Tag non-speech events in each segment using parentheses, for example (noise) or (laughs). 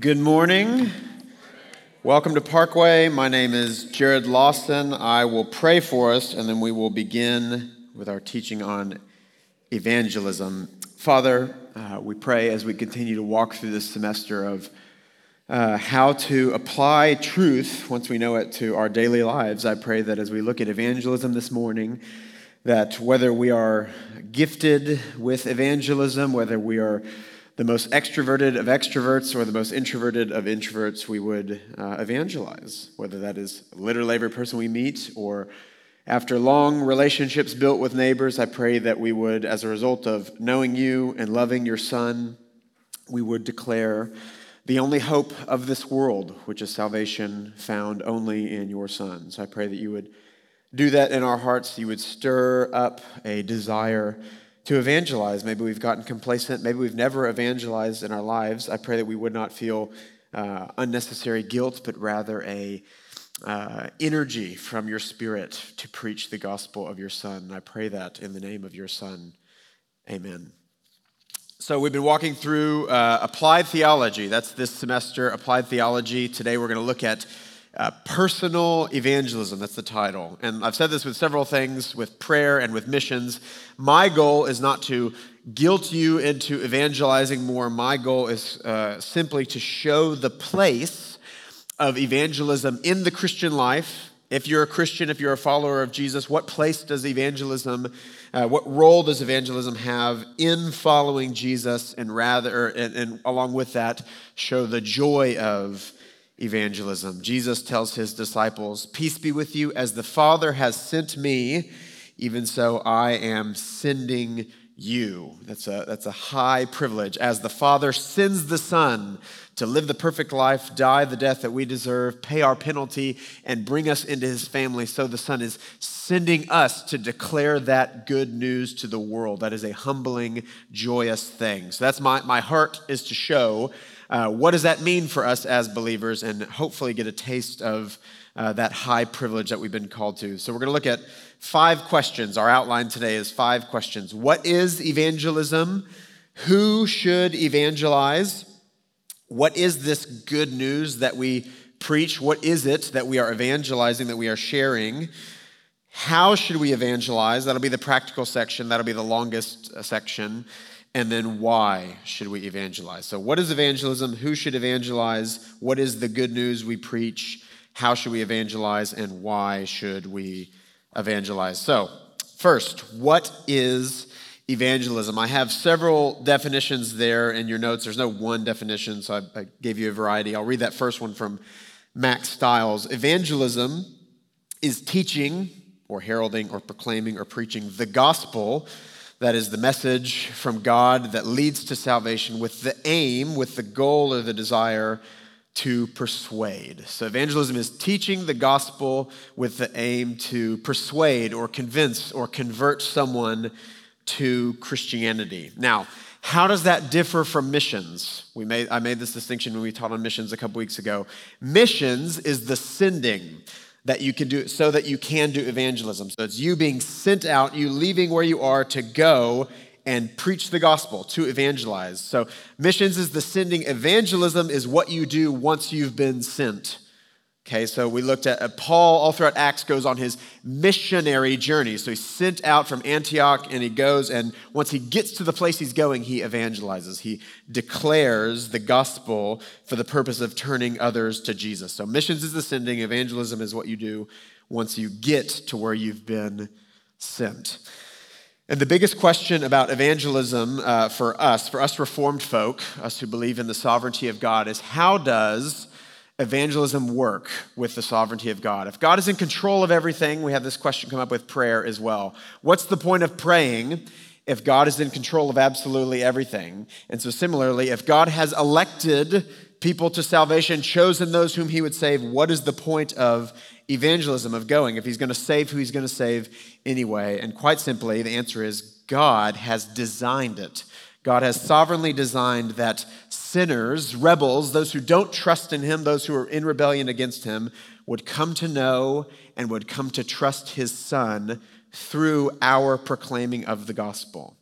Good morning. Welcome to Parkway. My name is Jared Lawson. I will pray for us and then we will begin with our teaching on evangelism. Father, uh, we pray as we continue to walk through this semester of uh, how to apply truth once we know it to our daily lives. I pray that as we look at evangelism this morning, that whether we are gifted with evangelism, whether we are the most extroverted of extroverts or the most introverted of introverts, we would uh, evangelize, whether that is literally every person we meet or after long relationships built with neighbors. I pray that we would, as a result of knowing you and loving your Son, we would declare the only hope of this world, which is salvation found only in your Son. So I pray that you would do that in our hearts, you would stir up a desire to evangelize. Maybe we've gotten complacent. Maybe we've never evangelized in our lives. I pray that we would not feel uh, unnecessary guilt, but rather a uh, energy from your spirit to preach the gospel of your Son. And I pray that in the name of your Son. Amen. So, we've been walking through uh, applied theology. That's this semester, applied theology. Today, we're going to look at uh, personal evangelism, that's the title. And I've said this with several things, with prayer and with missions. My goal is not to guilt you into evangelizing more. My goal is uh, simply to show the place of evangelism in the Christian life. If you're a Christian, if you're a follower of Jesus, what place does evangelism, uh, what role does evangelism have in following Jesus, and rather, and, and along with that, show the joy of evangelism. Jesus tells his disciples, Peace be with you, as the Father has sent me, even so I am sending you. That's a, that's a high privilege. As the Father sends the Son to live the perfect life, die the death that we deserve, pay our penalty, and bring us into his family, so the Son is sending us to declare that good news to the world. That is a humbling, joyous thing. So that's my, my heart is to show uh, what does that mean for us as believers and hopefully get a taste of uh, that high privilege that we've been called to. So, we're going to look at five questions. Our outline today is five questions. What is evangelism? Who should evangelize? What is this good news that we preach? What is it that we are evangelizing, that we are sharing? How should we evangelize? That'll be the practical section, that'll be the longest uh, section and then why should we evangelize? So, what is evangelism? Who should evangelize? What is the good news we preach? How should we evangelize? And why should we evangelize? So, first, what is evangelism? I have several definitions there in your notes. There's no one definition, so I, I gave you a variety. I'll read that first one from Mack Stiles. Evangelism is teaching or heralding or proclaiming or preaching the gospel that is the message from God that leads to salvation with the aim, with the goal or the desire to persuade. So, evangelism is teaching the gospel with the aim to persuade or convince or convert someone to Christianity. Now, how does that differ from missions? We made, I made this distinction when we taught on missions a couple weeks ago. Missions is the sending that you can do so that you can do evangelism. So it's you being sent out, you leaving where you are to go and preach the gospel, to evangelize. So missions is the sending, evangelism is what you do once you've been sent. Okay, so we looked at uh, Paul all throughout Acts goes on his missionary journey. So he's sent out from Antioch and he goes, and once he gets to the place he's going, he evangelizes. He declares the gospel for the purpose of turning others to Jesus. So missions is the sending, evangelism is what you do once you get to where you've been sent. And the biggest question about evangelism uh, for us, for us Reformed folk, us who believe in the sovereignty of God, is how does evangelism work with the sovereignty of God? If God is in control of everything, we have this question come up with prayer as well. What's the point of praying if God is in control of absolutely everything? And so, similarly, if God has elected people to salvation, chosen those whom he would save, what is the point of evangelism, of going? If he's going to save who he's going to save anyway? And quite simply, the answer is God has designed it. God has sovereignly designed that sinners, rebels, those who don't trust in Him, those who are in rebellion against Him, would come to know and would come to trust His Son through our proclaiming of the gospel.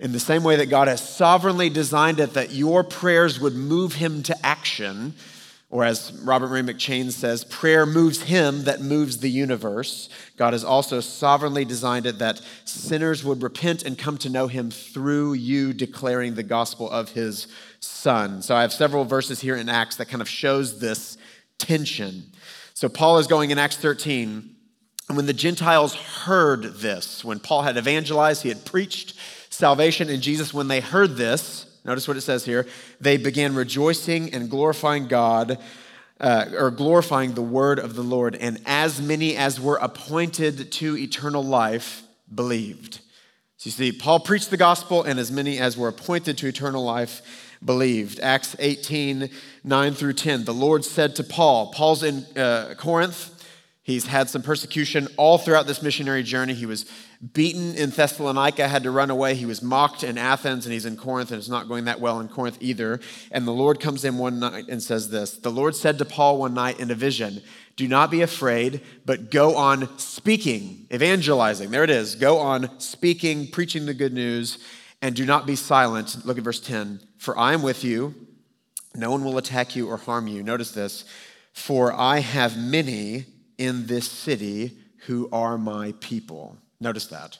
In the same way that God has sovereignly designed it that your prayers would move him to action, or as Robert Murray McCheyne says, prayer moves him that moves the universe. God has also sovereignly designed it that sinners would repent and come to know him through you declaring the gospel of his son. So I have several verses here in Acts that kind of shows this tension. So Paul is going in Acts 13, and when the Gentiles heard this, when Paul had evangelized, he had preached salvation in Jesus, when they heard this, notice what it says here, they began rejoicing and glorifying God, uh, or glorifying the word of the Lord. And as many as were appointed to eternal life believed. So you see, Paul preached the gospel, and as many as were appointed to eternal life believed. Acts 18, 9 through 10. The Lord said to Paul, Paul's in uh, Corinth. He's had some persecution all throughout this missionary journey. He was beaten in Thessalonica, had to run away. He was mocked in Athens, and he's in Corinth, and it's not going that well in Corinth either. And the Lord comes in one night and says this The Lord said to Paul one night in a vision, Do not be afraid, but go on speaking, evangelizing. There it is. Go on speaking, preaching the good news, and do not be silent. Look at verse 10. For I am with you, no one will attack you or harm you. Notice this. For I have many in this city who are my people. Notice that.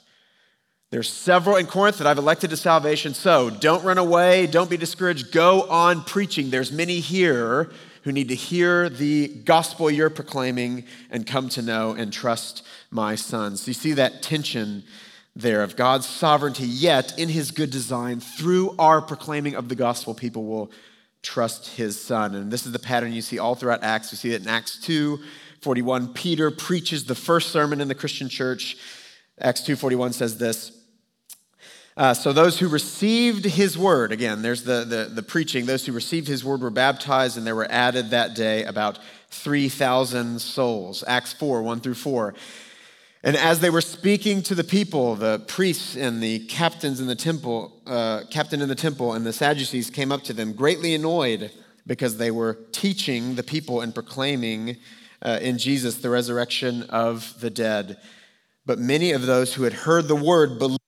There's several in Corinth that I've elected to salvation. So don't run away. Don't be discouraged. Go on preaching. There's many here who need to hear the gospel you're proclaiming and come to know and trust my sons. So you see that tension there of God's sovereignty, yet in his good design, through our proclaiming of the gospel, people will trust his son. And this is the pattern you see all throughout Acts. You see it in Acts 2 41. Peter preaches the first sermon in the Christian church. Acts 2:41 says this. Uh, so those who received his word, again, there's the, the, the preaching, those who received his word were baptized, and there were added that day about 3,000 souls. Acts 4, 1 through 4. And as they were speaking to the people, the priests and the captains in the temple, uh, captain in the temple and the Sadducees came up to them, greatly annoyed because they were teaching the people and proclaiming uh, in Jesus the resurrection of the dead. But many of those who had heard the word believed,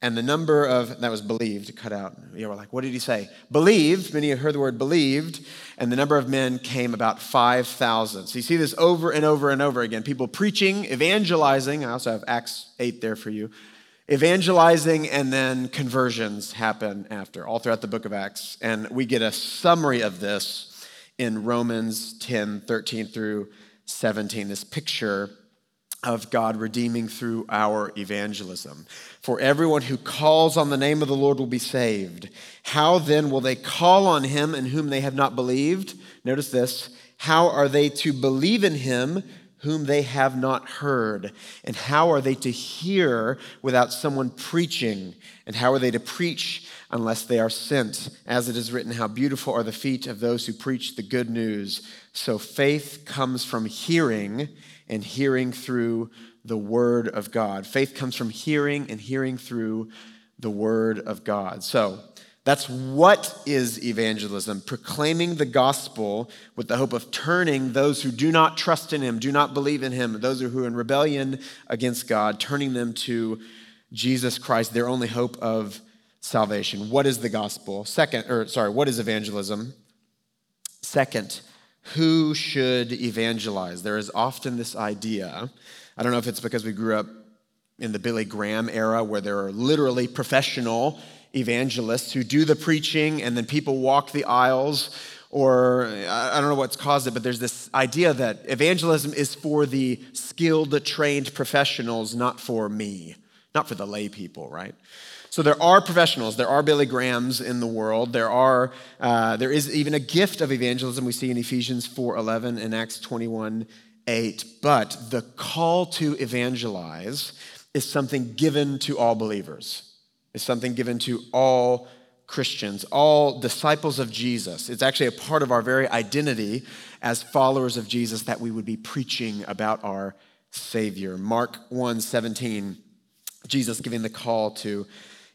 and the number of, that was believed, cut out. You were like, what did he say? Believed, many had heard the word believed, and the number of men came about 5,000. So you see this over and over and over again. People preaching, evangelizing. I also have Acts 8 there for you. Evangelizing, and then conversions happen after, all throughout the book of Acts. And we get a summary of this in Romans 10 13 through 17, this picture of God redeeming through our evangelism. For everyone who calls on the name of the Lord will be saved. How then will they call on him in whom they have not believed? Notice this. How are they to believe in him whom they have not heard? And how are they to hear without someone preaching? And how are they to preach unless they are sent. As it is written, How beautiful are the feet of those who preach the good news. So faith comes from hearing, and hearing through the word of God. Faith comes from hearing, and hearing through the word of God. So, that's what is evangelism proclaiming the gospel with the hope of turning those who do not trust in him, do not believe in him, those who are in rebellion against God, turning them to Jesus Christ, their only hope of salvation. What is the gospel? Second, or sorry, what is evangelism? Second, who should evangelize? There is often this idea. I don't know if it's because we grew up in the Billy Graham era where there are literally professional evangelists who do the preaching and then people walk the aisles or I don't know what's caused it, but there's this idea that evangelism is for the skilled, the trained professionals, not for me, not for the lay people, right? So there are professionals, there are Billy Grahams in the world. There are uh, there is even a gift of evangelism we see in Ephesians 4:11 and Acts 21:8. But the call to evangelize is something given to all believers. It's something given to all Christians, all disciples of Jesus. It's actually a part of our very identity as followers of Jesus that we would be preaching about our Savior. Mark 1 17, Jesus giving the call to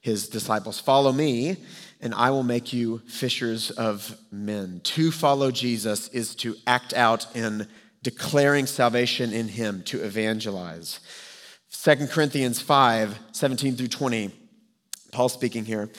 his disciples Follow me, and I will make you fishers of men. To follow Jesus is to act out in declaring salvation in him, to evangelize. 2 Corinthians 5 17 through 20. Paul speaking here.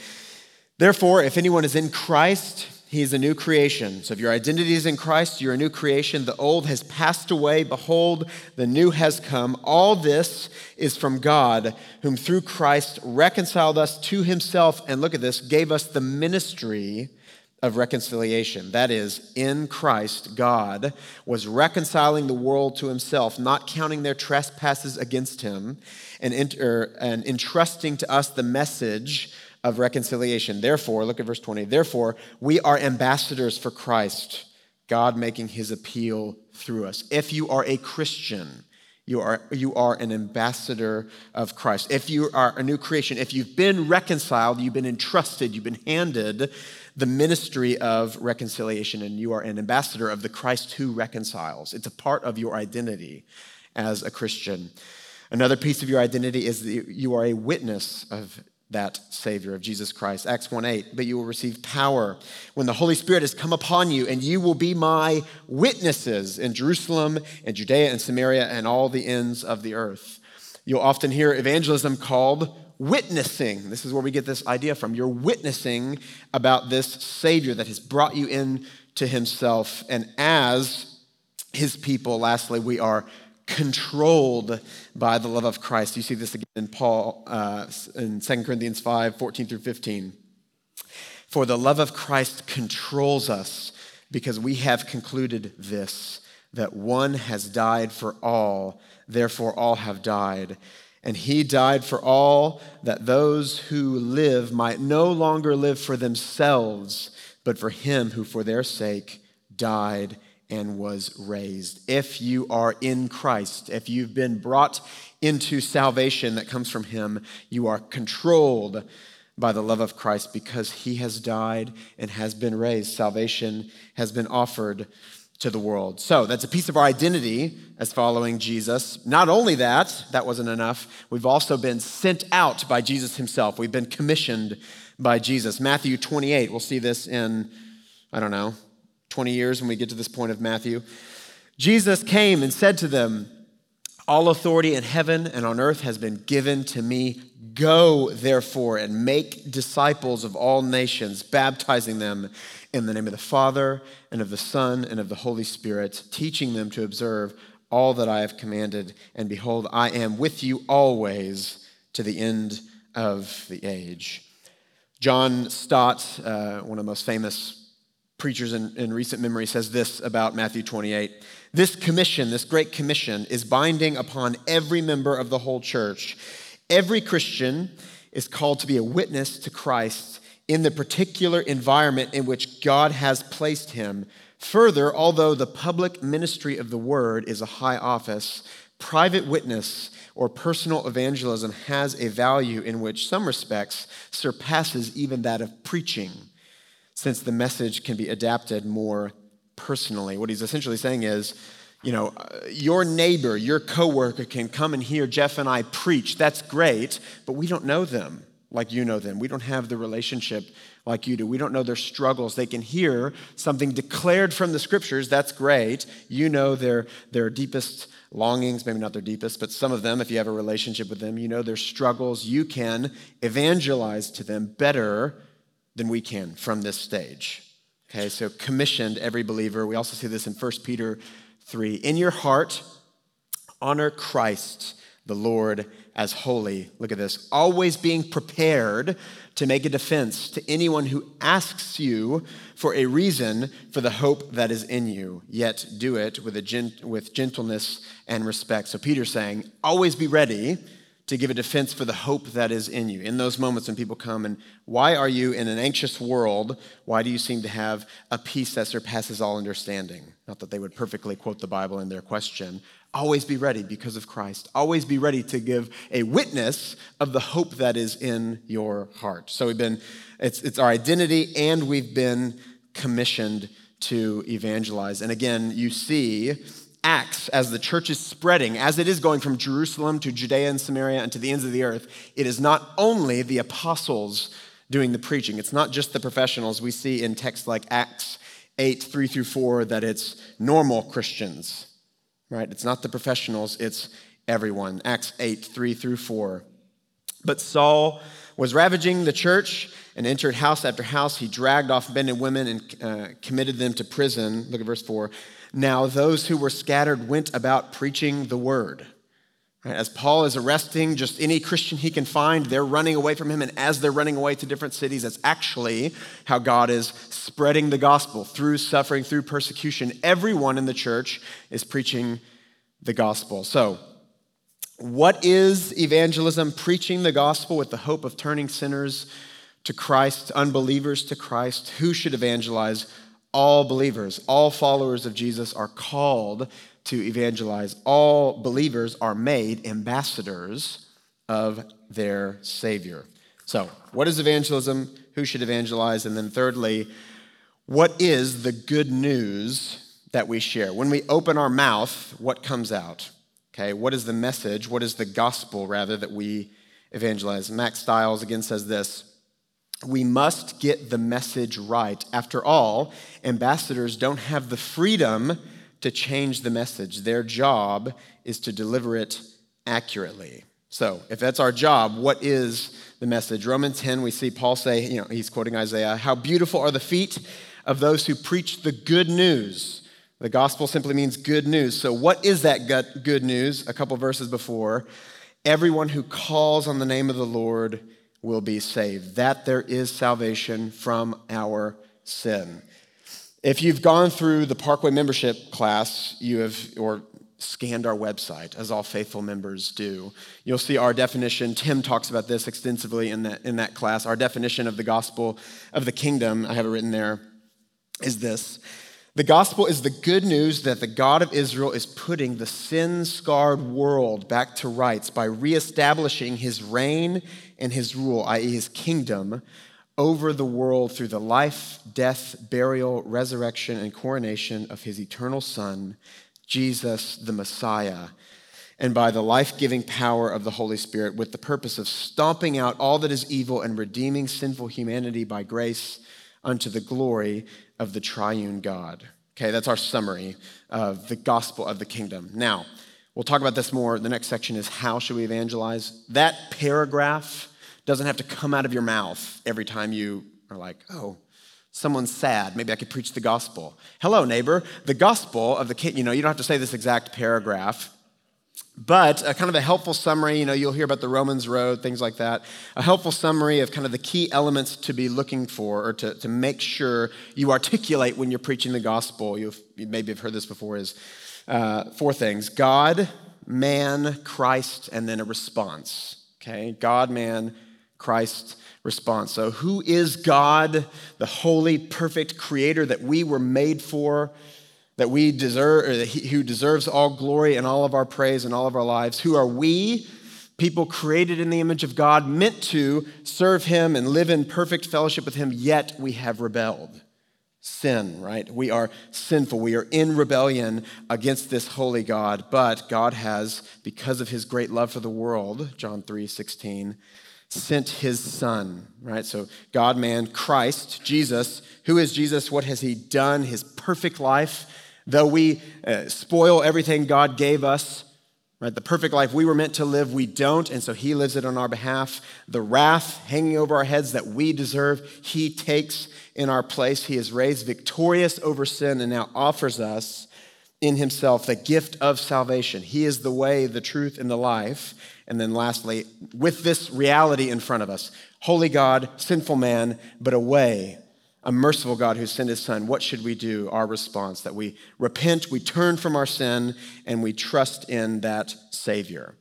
Therefore, if anyone is in Christ, he is a new creation. So if your identity is in Christ, you're a new creation. The old has passed away. Behold, the new has come. All this is from God, whom through Christ reconciled us to himself. And look at this, gave us the ministry of reconciliation. That is, in Christ, God was reconciling the world to himself, not counting their trespasses against him, and, and entrusting to us the message of reconciliation. Therefore, look at verse 20. Therefore, we are ambassadors for Christ, God making his appeal through us. If you are a Christian, you are, you are an ambassador of Christ. If you are a new creation, if you've been reconciled, you've been entrusted, you've been handed the ministry of reconciliation, and you are an ambassador of the Christ who reconciles. It's a part of your identity as a Christian. Another piece of your identity is that you are a witness of that Savior of Jesus Christ. Acts 1 8, but you will receive power when the Holy Spirit has come upon you, and you will be my witnesses in Jerusalem and Judea and Samaria and all the ends of the earth. You'll often hear evangelism called witnessing. This is where we get this idea from. You're witnessing about this Savior that has brought you in to Himself. And as His people, lastly, we are controlled by the love of Christ. You see this again in Paul uh, in 2 Corinthians 5 14 through 15. For the love of Christ controls us because we have concluded this that one has died for all, therefore all have died. And he died for all that those who live might no longer live for themselves, but for him who for their sake died and was raised. If you are in Christ, if you've been brought into salvation that comes from him, you are controlled by the love of Christ because he has died and has been raised. Salvation has been offered to the world. So that's a piece of our identity as following Jesus. Not only that, that wasn't enough, we've also been sent out by Jesus himself. We've been commissioned by Jesus. Matthew 28, we'll see this in, I don't know, 20 years when we get to this point of Matthew. Jesus came and said to them, All authority in heaven and on earth has been given to me. Go, therefore, and make disciples of all nations, baptizing them in the name of the Father and of the Son and of the Holy Spirit, teaching them to observe all that I have commanded. And behold, I am with you always to the end of the age. John Stott, uh, one of the most famous preachers in, in recent memory, says this about Matthew 28. This commission, this great commission, is binding upon every member of the whole church. Every Christian is called to be a witness to Christ in the particular environment in which God has placed him. Further, although the public ministry of the word is a high office, private witness or personal evangelism has a value in which some respects surpasses even that of preaching, since the message can be adapted more personally. What he's essentially saying is, you know, uh, your neighbor, your coworker can come and hear Jeff and I preach. That's great, but we don't know them like you know them. We don't have the relationship like you do. We don't know their struggles. They can hear something declared from the scriptures. That's great. You know their, their deepest longings, maybe not their deepest, but some of them, if you have a relationship with them, you know their struggles. You can evangelize to them better than we can from this stage. Okay, so commissioned every believer. We also see this in 1 Peter 3. In your heart, honor Christ the Lord as holy. Look at this. Always being prepared to make a defense to anyone who asks you for a reason for the hope that is in you, yet do it with, a with gentleness and respect. So Peter's saying, always be ready to give a defense for the hope that is in you. In those moments when people come and, why are you in an anxious world? Why do you seem to have a peace that surpasses all understanding? Not that they would perfectly quote the Bible in their question. Always be ready because of Christ. Always be ready to give a witness of the hope that is in your heart. So we've been, it's, it's our identity, and we've been commissioned to evangelize. And again, you see, Acts, as the church is spreading, as it is going from Jerusalem to Judea and Samaria and to the ends of the earth, it is not only the apostles doing the preaching, it's not just the professionals. We see in texts like Acts 8, 3 through 4, that it's normal Christians, right? It's not the professionals, it's everyone. Acts 8, 3 through 4. But Saul was ravaging the church and entered house after house. He dragged off men and women and uh, committed them to prison. Look at verse 4. Now, those who were scattered went about preaching the word. As Paul is arresting just any Christian he can find, they're running away from him. And as they're running away to different cities, that's actually how God is spreading the gospel through suffering, through persecution. Everyone in the church is preaching the gospel. So, what is evangelism? Preaching the gospel with the hope of turning sinners to Christ, unbelievers to Christ. Who should evangelize? All believers, all followers of Jesus are called to evangelize. All believers are made ambassadors of their Savior. So, what is evangelism? Who should evangelize? And then, thirdly, what is the good news that we share? When we open our mouth, what comes out? Okay, what is the message? What is the gospel, rather, that we evangelize? Mack Stiles again says this We must get the message right. After all, ambassadors don't have the freedom to change the message. Their job is to deliver it accurately. So, if that's our job, what is the message? Romans 10, we see Paul say, you know, he's quoting Isaiah, How beautiful are the feet of those who preach the good news. The gospel simply means good news. So, what is that good news? A couple verses before. Everyone who calls on the name of the Lord will be saved. That there is salvation from our sin. If you've gone through the Parkway membership class, you have, or scanned our website, as all faithful members do, you'll see our definition. Tim talks about this extensively in that, in that class. Our definition of the gospel of the kingdom, I have it written there, is this The gospel is the good news that the God of Israel is putting the sin scarred world back to rights by reestablishing his reign and his rule, i.e., his kingdom over the world through the life, death, burial, resurrection, and coronation of his eternal Son, Jesus the Messiah, and by the life giving power of the Holy Spirit, with the purpose of stomping out all that is evil and redeeming sinful humanity by grace unto the glory of the triune God. Okay, that's our summary of the gospel of the kingdom. Now, we'll talk about this more. The next section is how should we evangelize? That paragraph doesn't have to come out of your mouth every time you are like, oh, someone's sad. Maybe I could preach the gospel. Hello, neighbor. The gospel of the king, you know, you don't have to say this exact paragraph, but a kind of a helpful summary, you know, you'll hear about the Romans road, things like that. A helpful summary of kind of the key elements to be looking for or to, to make sure you articulate when you're preaching the gospel. You've, you maybe have heard this before is uh, four things God, man, Christ, and then a response. Okay? God, man, Christ, response. So, who is God, the holy, perfect creator that we were made for, that we deserve, or he, who deserves all glory and all of our praise and all of our lives? Who are we, people created in the image of God, meant to serve him and live in perfect fellowship with him, yet we have rebelled? Sin, right? We are sinful. We are in rebellion against this holy God, but God has, because of his great love for the world, John 3 16, sent his son, right? So, God, man, Christ, Jesus. Who is Jesus? What has he done? His perfect life. Though we uh, spoil everything God gave us, right? The perfect life we were meant to live, we don't. And so he lives it on our behalf. The wrath hanging over our heads that we deserve, he takes in our place. He is raised victorious over sin and now offers us in himself the gift of salvation. He is the way, the truth, and the life. And then lastly, with this reality in front of us holy God, sinful man, but a way, a merciful God who sent his son, what should we do? Our response that we repent, we turn from our sin, and we trust in that Savior.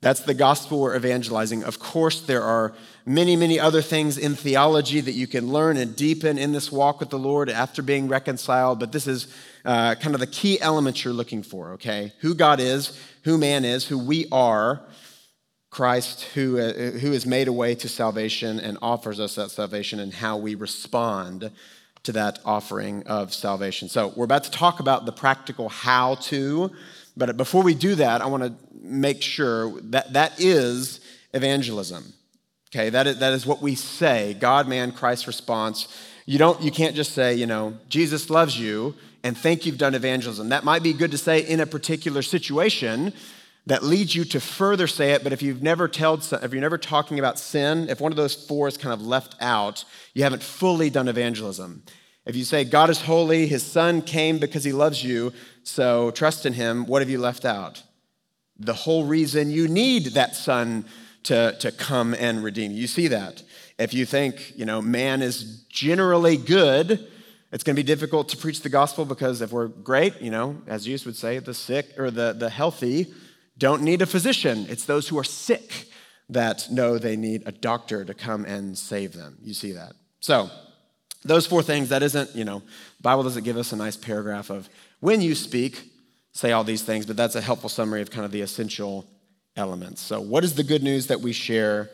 That's the gospel we're evangelizing. Of course, there are many, many other things in theology that you can learn and deepen in this walk with the Lord after being reconciled, but this is uh, kind of the key elements you're looking for, okay? Who God is, who man is, who we are, Christ who, uh, who has made a way to salvation and offers us that salvation, and how we respond to that offering of salvation. So, we're about to talk about the practical how to, but before we do that, I want to make sure that that is evangelism. Okay, that is, that is what we say God, man, Christ response. You, don't, you can't just say, you know, Jesus loves you and think you've done evangelism. That might be good to say in a particular situation, that leads you to further say it, but if you've never told, if you're never talking about sin, if one of those four is kind of left out, you haven't fully done evangelism. If you say God is holy, his son came because he loves you, so trust in him, what have you left out? The whole reason you need that son to, to come and redeem you. You see that. If you think, you know, man is generally good, it's going to be difficult to preach the gospel because if we're great, you know, as Jesus would say, the sick or the, the healthy don't need a physician. It's those who are sick that know they need a doctor to come and save them. You see that. So, those four things, that isn't, you know, the Bible doesn't give us a nice paragraph of when you speak, say all these things, but that's a helpful summary of kind of the essential elements. So, what is the good news that we share?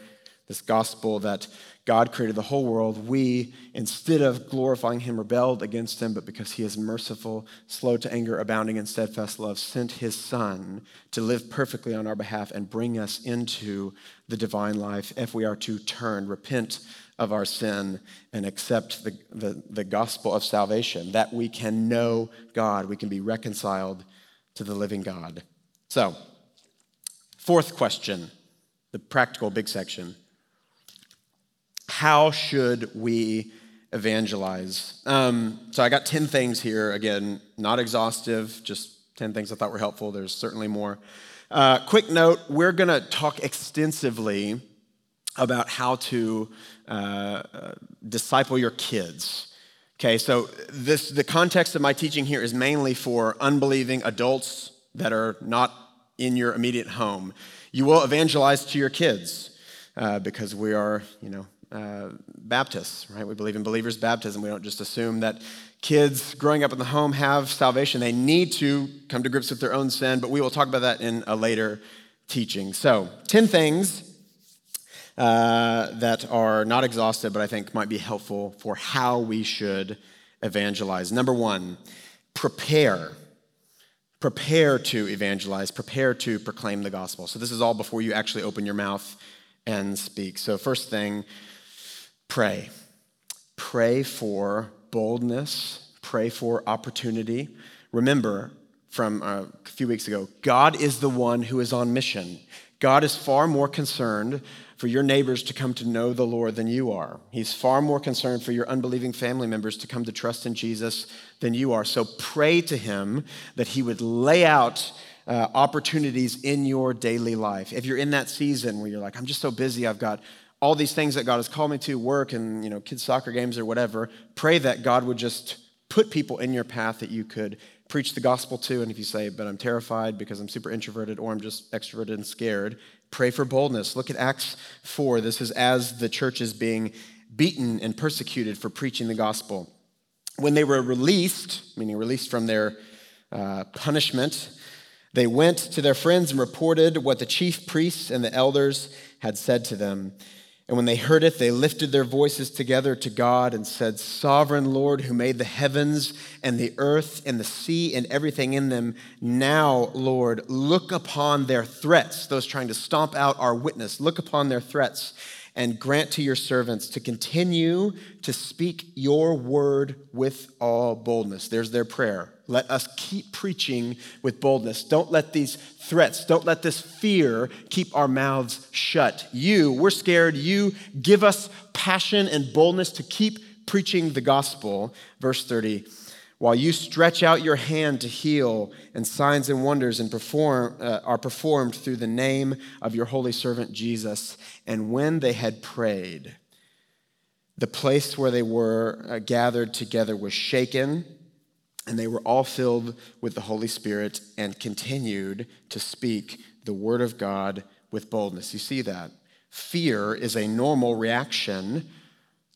This gospel that God created the whole world, we, instead of glorifying him, rebelled against him, but because he is merciful, slow to anger, abounding in steadfast love, sent his son to live perfectly on our behalf and bring us into the divine life if we are to turn, repent of our sin, and accept the, the, the gospel of salvation, that we can know God, we can be reconciled to the living God. So, fourth question, the practical big section how should we evangelize? Um, so I got 10 things here. Again, not exhaustive, just 10 things I thought were helpful. There's certainly more. Uh, quick note we're going to talk extensively about how to uh, uh, disciple your kids. Okay, so this the context of my teaching here is mainly for unbelieving adults that are not in your immediate home. You will evangelize to your kids uh, because we are, you know, uh, Baptists, right? We believe in believers' baptism. We don't just assume that kids growing up in the home have salvation. They need to come to grips with their own sin, but we will talk about that in a later teaching. So, 10 things uh, that are not exhaustive, but I think might be helpful for how we should evangelize. Number one, prepare. Prepare to evangelize, prepare to proclaim the gospel. So, this is all before you actually open your mouth and speak. So, first thing, pray. Pray for boldness, pray for opportunity. Remember from uh, a few weeks ago, God is the one who is on mission. God is far more concerned for your neighbors to come to know the Lord than you are. He's far more concerned for your unbelieving family members to come to trust in Jesus than you are. So pray to Him that He would lay out uh, opportunities in your daily life. If you're in that season where you're like, I'm just so busy, I've got all these things that God has called me to, work and you know, kids' soccer games or whatever, pray that God would just put people in your path that you could preach the gospel to. And if you say, but I'm terrified because I'm super introverted or I'm just extroverted and scared, pray for boldness. Look at Acts 4. This is as the church is being beaten and persecuted for preaching the gospel. When they were released, meaning released from their uh, punishment, they went to their friends and reported what the chief priests and the elders had said to them. And when they heard it, they lifted their voices together to God and said, Sovereign Lord, who made the heavens and the earth and the sea and everything in them, now, Lord, look upon their threats, those trying to stomp out our witness, look upon their threats and grant to your servants to continue to speak your word with all boldness. There's their prayer. Let us keep preaching with boldness. Don't let these threats, don't let this fear keep our mouths shut. You, we're scared. You give us passion and boldness to keep preaching the gospel. Verse 30 while you stretch out your hand to heal, and signs and wonders and perform, uh, are performed through the name of your holy servant Jesus. And when they had prayed, the place where they were uh, gathered together was shaken, and they were all filled with the Holy Spirit and continued to speak the word of God with boldness. You see that? Fear is a normal reaction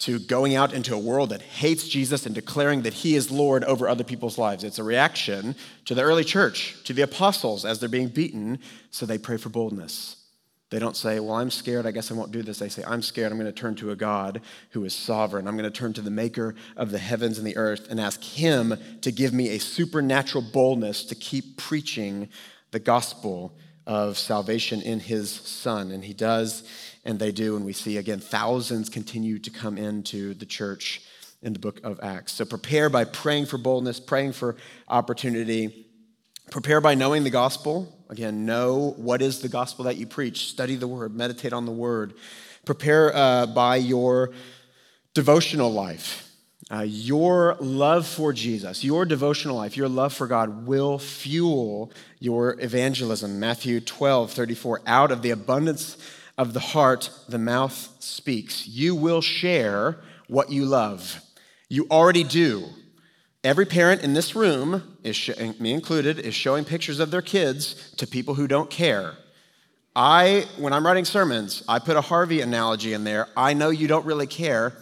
to going out into a world that hates Jesus and declaring that he is Lord over other people's lives. It's a reaction to the early church, to the apostles as they're being beaten, so they pray for boldness. They don't say, Well, I'm scared, I guess I won't do this. They say, I'm scared, I'm going to turn to a God who is sovereign. I'm going to turn to the maker of the heavens and the earth and ask him to give me a supernatural boldness to keep preaching the gospel of salvation in his son. And he does, and they do. And we see again, thousands continue to come into the church in the book of Acts. So prepare by praying for boldness, praying for opportunity. Prepare by knowing the gospel. Again, know what is the gospel that you preach. Study the word, meditate on the word. Prepare uh, by your devotional life. Uh, your love for Jesus, your devotional life, your love for God will fuel your evangelism. Matthew 12, 34. Out of the abundance of the heart, the mouth speaks. You will share what you love. You already do. Every parent in this room, is me included, is showing pictures of their kids to people who don't care. I, when I'm writing sermons, I put a Harvey analogy in there. I know you don't really care.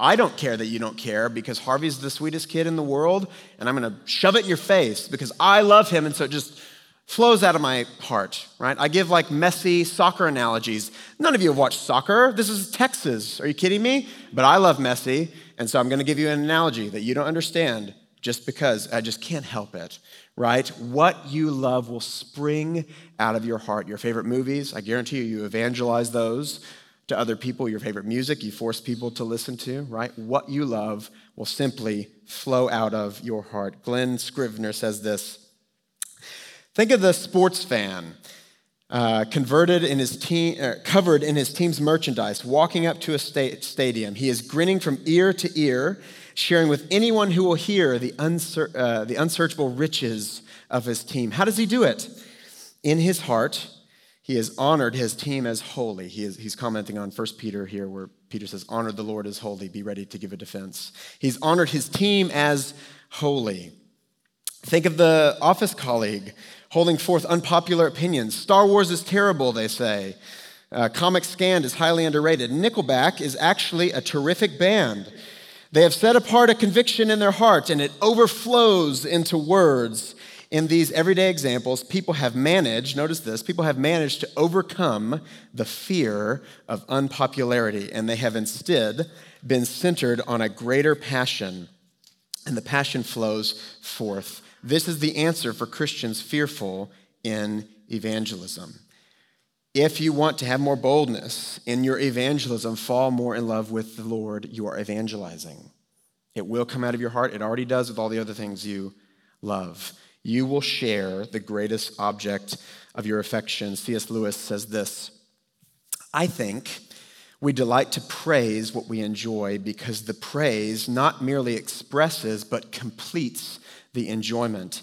I don't care that you don't care because Harvey's the sweetest kid in the world, and I'm gonna shove it in your face because I love him, and so just flows out of my heart, right? I give like messy soccer analogies. None of you have watched soccer. This is Texas. Are you kidding me? But I love Messi, and so I'm gonna give you an analogy that you don't understand just because I just can't help it, right? What you love will spring out of your heart. Your favorite movies, I guarantee you, you evangelize those to other people, your favorite music, you force people to listen to, right? What you love will simply flow out of your heart. Glen Scrivener says this Think of the sports fan. Uh, converted in his uh, covered in his team's merchandise, walking up to a sta- stadium. He is grinning from ear to ear, sharing with anyone who will hear the, unser- uh, the unsearchable riches of his team. How does he do it? In his heart, he has honored his team as holy. He is, he's commenting on 1 Peter here, where Peter says, Honor the Lord as holy, be ready to give a defense. He's honored his team as holy. Think of the office colleague holding forth unpopular opinions. Star Wars is terrible, they say. Uh, Comic Sans is highly underrated. Nickelback is actually a terrific band. They have set apart a conviction in their heart, and it overflows into words in these everyday examples, people have managed, notice this, people have managed to overcome the fear of unpopularity, and they have instead been centered on a greater passion, and the passion flows forth. This is the answer for Christians fearful in evangelism. If you want to have more boldness in your evangelism, fall more in love with the Lord you are evangelizing. It will come out of your heart. It already does with all the other things you love you will share the greatest object of your affection. C.S. Lewis says this I think we delight to praise what we enjoy because the praise not merely expresses but completes the enjoyment.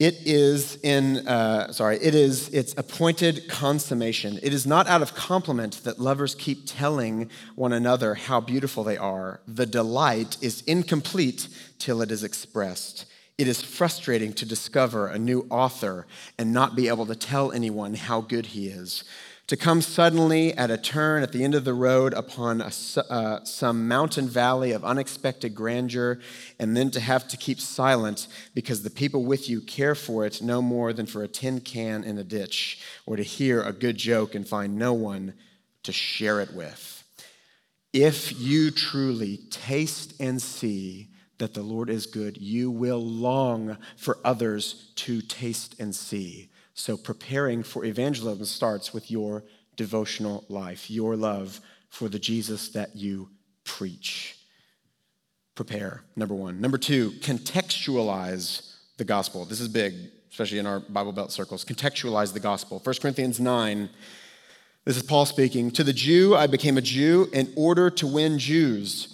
It is in, uh, sorry, it is its appointed consummation. It is not out of compliment that lovers keep telling one another how beautiful they are. The delight is incomplete till it is expressed. It is frustrating to discover a new author and not be able to tell anyone how good he is. To come suddenly at a turn at the end of the road upon a, uh, some mountain valley of unexpected grandeur, and then to have to keep silent because the people with you care for it no more than for a tin can in a ditch, or to hear a good joke and find no one to share it with. If you truly taste and see that the Lord is good, you will long for others to taste and see. So, preparing for evangelism starts with your devotional life, your love for the Jesus that you preach. Prepare, number one. Number two, contextualize the gospel. This is big, especially in our Bible Belt circles. Contextualize the gospel. 1 Corinthians 9, this is Paul speaking. To the Jew, I became a Jew in order to win Jews.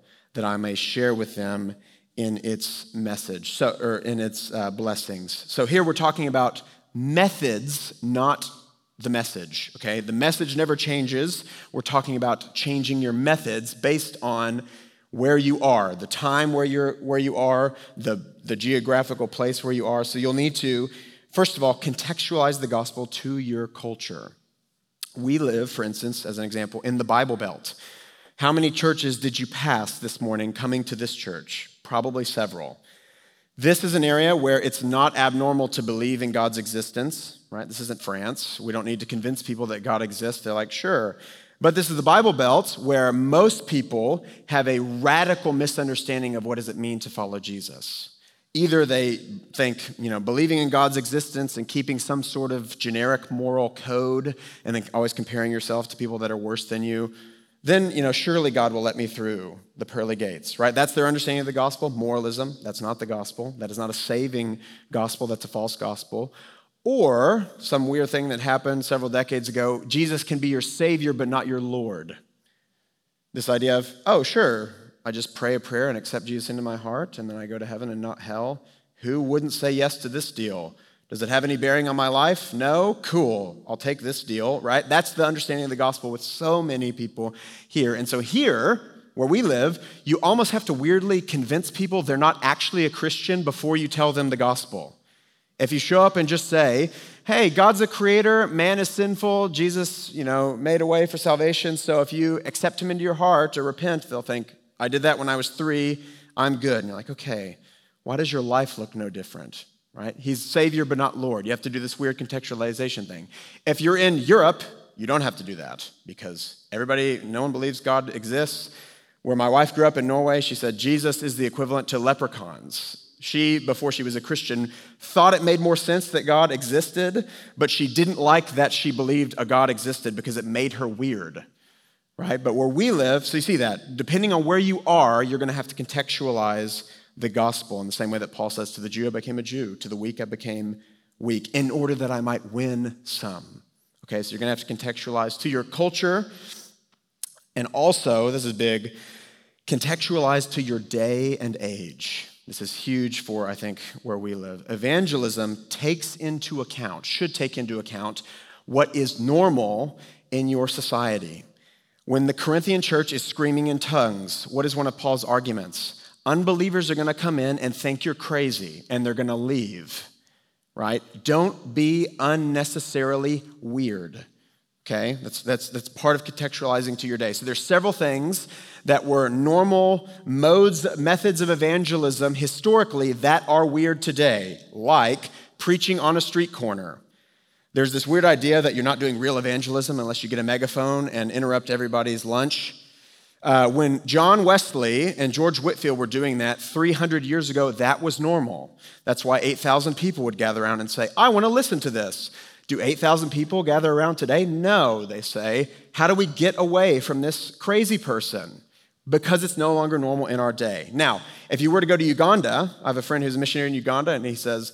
that I may share with them in its message, so, or in its uh, blessings. So here we're talking about methods, not the message, okay? The message never changes. We're talking about changing your methods based on where you are, the time where, you're, where you are, the, the geographical place where you are. So you'll need to, first of all, contextualize the gospel to your culture. We live, for instance, as an example, in the Bible Belt. How many churches did you pass this morning coming to this church? Probably several. This is an area where it's not abnormal to believe in God's existence, right? This isn't France. We don't need to convince people that God exists. They're like, sure. But this is the Bible Belt where most people have a radical misunderstanding of what does it mean to follow Jesus. Either they think, you know, believing in God's existence and keeping some sort of generic moral code and then always comparing yourself to people that are worse than you, then, you know, surely God will let me through the pearly gates, right? That's their understanding of the gospel. Moralism, that's not the gospel. That is not a saving gospel, that's a false gospel. Or some weird thing that happened several decades ago Jesus can be your Savior, but not your Lord. This idea of, oh, sure, I just pray a prayer and accept Jesus into my heart, and then I go to heaven and not hell. Who wouldn't say yes to this deal? Does it have any bearing on my life? No? Cool. I'll take this deal, right? That's the understanding of the gospel with so many people here. And so here, where we live, you almost have to weirdly convince people they're not actually a Christian before you tell them the gospel. If you show up and just say, hey, God's a creator, man is sinful, Jesus, you know, made a way for salvation, so if you accept him into your heart or repent, they'll think, I did that when I was three, I'm good. And you're like, okay, why does your life look no different? Right? He's Savior but not Lord. You have to do this weird contextualization thing. If you're in Europe, you don't have to do that because everybody, no one believes God exists. Where my wife grew up in Norway, she said Jesus is the equivalent to leprechauns. She, before she was a Christian, thought it made more sense that God existed, but she didn't like that she believed a God existed because it made her weird, right? But where we live, so you see that, depending on where you are, you're going to have to contextualize the gospel in the same way that Paul says, To the Jew I became a Jew, to the weak I became weak, in order that I might win some. Okay, so you're going to have to contextualize to your culture, and also, this is big, contextualize to your day and age. This is huge for, I think, where we live. Evangelism takes into account, should take into account, what is normal in your society. When the Corinthian church is screaming in tongues, what is one of Paul's arguments? Unbelievers are going to come in and think you're crazy and they're going to leave, right? Don't be unnecessarily weird. Okay? That's, that's, that's part of contextualizing to your day. So there's several things that were normal modes, methods of evangelism historically that are weird today, like preaching on a street corner. There's this weird idea that you're not doing real evangelism unless you get a megaphone and interrupt everybody's lunch. Uh, when John Wesley and George Whitefield were doing that 300 years ago, that was normal. That's why 8,000 people would gather around and say, I want to listen to this. Do 8,000 people gather around today? No, they say. How do we get away from this crazy person? because it's no longer normal in our day. Now, if you were to go to Uganda, I have a friend who's a missionary in Uganda, and he says,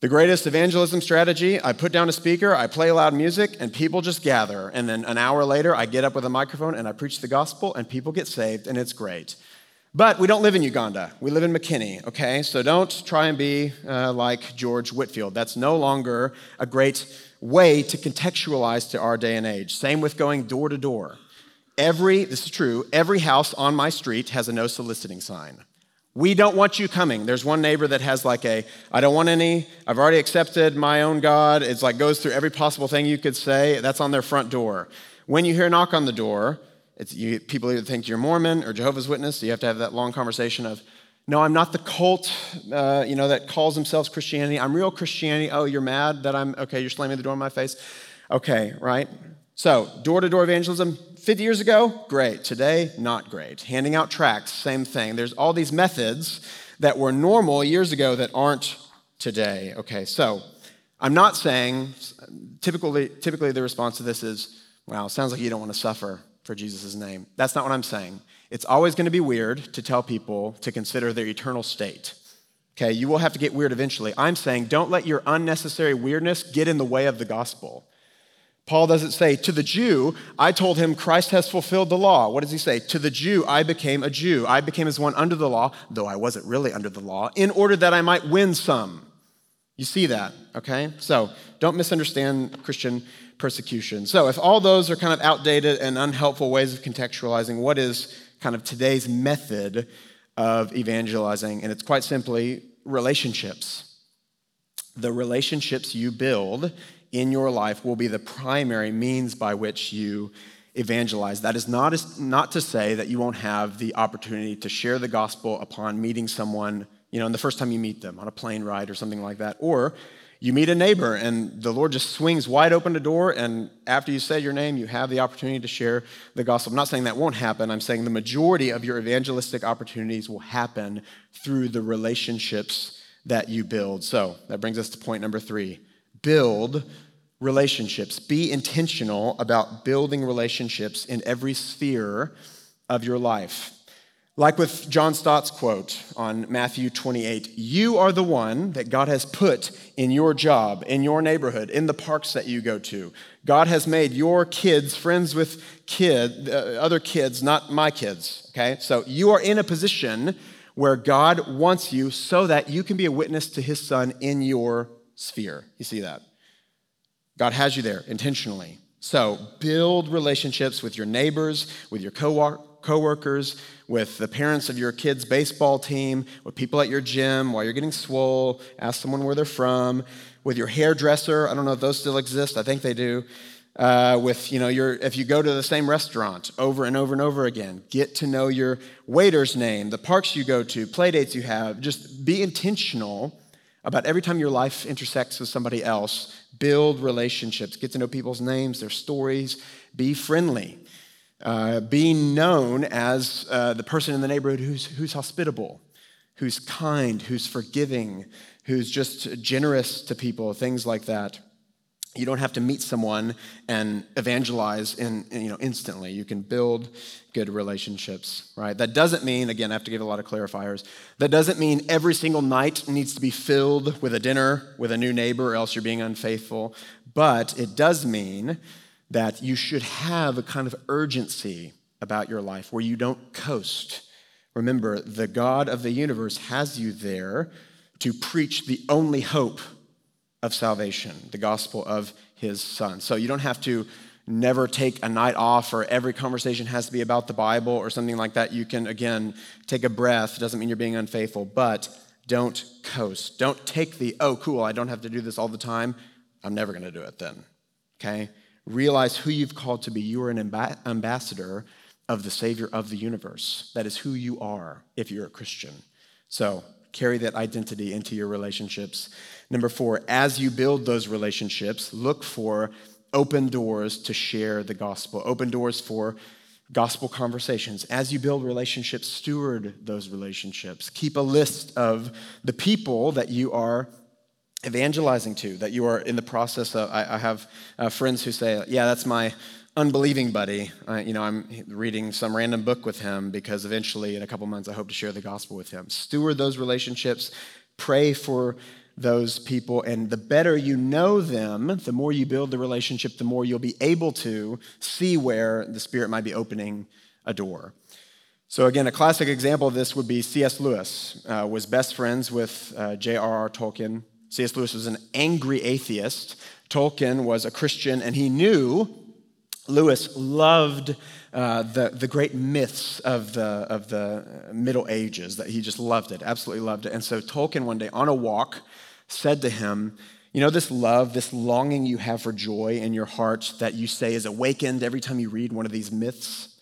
the greatest evangelism strategy I put down a speaker, I play loud music, and people just gather. And then an hour later, I get up with a microphone and I preach the gospel, and people get saved, and it's great. But we don't live in Uganda. We live in McKinney, okay? So don't try and be uh, like George Whitefield. That's no longer a great way to contextualize to our day and age. Same with going door to door. Every, this is true, every house on my street has a no soliciting sign. We don't want you coming. There's one neighbor that has like a, I don't want any, I've already accepted my own God. It's like goes through every possible thing you could say. That's on their front door. When you hear a knock on the door, you, people either think you're Mormon or Jehovah's Witness, so you have to have that long conversation of, no, I'm not the cult, uh, you know, that calls themselves Christianity. I'm real Christianity. Oh, you're mad that I'm, okay, you're slamming the door in my face. Okay, right? So, door to door evangelism, 50 years ago, great. Today, not great. Handing out tracts, same thing. There's all these methods that were normal years ago that aren't today. Okay, so I'm not saying, typically, typically the response to this is, wow, sounds like you don't want to suffer for Jesus' name. That's not what I'm saying. It's always going to be weird to tell people to consider their eternal state. Okay, you will have to get weird eventually. I'm saying don't let your unnecessary weirdness get in the way of the gospel. Paul doesn't say, To the Jew, I told him Christ has fulfilled the law. What does he say? To the Jew, I became a Jew. I became as one under the law, though I wasn't really under the law, in order that I might win some. You see that, okay? So don't misunderstand Christian persecution. So if all those are kind of outdated and unhelpful ways of contextualizing, what is kind of today's method of evangelizing? And it's quite simply relationships. The relationships you build in your life will be the primary means by which you evangelize. That is not, not to say that you won't have the opportunity to share the gospel upon meeting someone you know, and the first time you meet them on a plane ride or something like that. Or you meet a neighbor and the Lord just swings wide open the door, and after you say your name, you have the opportunity to share the gospel. I'm not saying that won't happen. I'm saying the majority of your evangelistic opportunities will happen through the relationships that you build. So that brings us to point number three build relationships. Be intentional about building relationships in every sphere of your life. Like with John Stott's quote on Matthew 28, you are the one that God has put in your job, in your neighborhood, in the parks that you go to. God has made your kids friends with kid, uh, other kids, not my kids, okay? So you are in a position where God wants you so that you can be a witness to his son in your sphere. You see that? God has you there intentionally. So build relationships with your neighbors, with your co- coworkers, with the parents of your kids' baseball team, with people at your gym while you're getting swole. Ask someone where they're from. With your hairdresser, I don't know if those still exist. I think they do. Uh, with you know your if you go to the same restaurant over and over and over again get to know your waiter's name the parks you go to play dates you have just be intentional about every time your life intersects with somebody else build relationships get to know people's names their stories be friendly uh, being known as uh, the person in the neighborhood who's, who's hospitable, who's kind, who's forgiving, who's just generous to people, things like that. You don't have to meet someone and evangelize in, you know, instantly. You can build good relationships, right? That doesn't mean, again, I have to give a lot of clarifiers. That doesn't mean every single night needs to be filled with a dinner with a new neighbor, or else you're being unfaithful. But it does mean that you should have a kind of urgency about your life where you don't coast. Remember, the God of the universe has you there to preach the only hope of salvation, the gospel of his son. So you don't have to never take a night off or every conversation has to be about the Bible or something like that. You can, again, take a breath. Doesn't mean you're being unfaithful, but don't coast. Don't take the, oh, cool, I don't have to do this all the time. I'm never going to do it then. Okay? Realize who you've called to be. You are an ambassador of the Savior of the universe. That is who you are if you're a Christian. So carry that identity into your relationships. Number four, as you build those relationships, look for open doors to share the gospel, open doors for gospel conversations. As you build relationships, steward those relationships. Keep a list of the people that you are evangelizing to, that you are in the process of. I, I have uh, friends who say, Yeah, that's my unbelieving buddy. you know, I'm reading some random book with him because eventually, in a couple months, I hope to share the gospel with him. Steward those relationships, pray for those people, and the better you know them, the more you build the relationship, the more you'll be able to see where the Spirit might be opening a door. So again, a classic example of this would be C.S. Lewis uh, was best friends with uh, J.R.R. Tolkien. C.S. Lewis was an angry atheist. Tolkien was a Christian, and he knew Lewis loved uh, the, the great myths of the, of the Middle Ages, that he just loved it, absolutely loved it. And so Tolkien, one day on a walk, said to him, You know, this love, this longing you have for joy in your heart that you say is awakened every time you read one of these myths?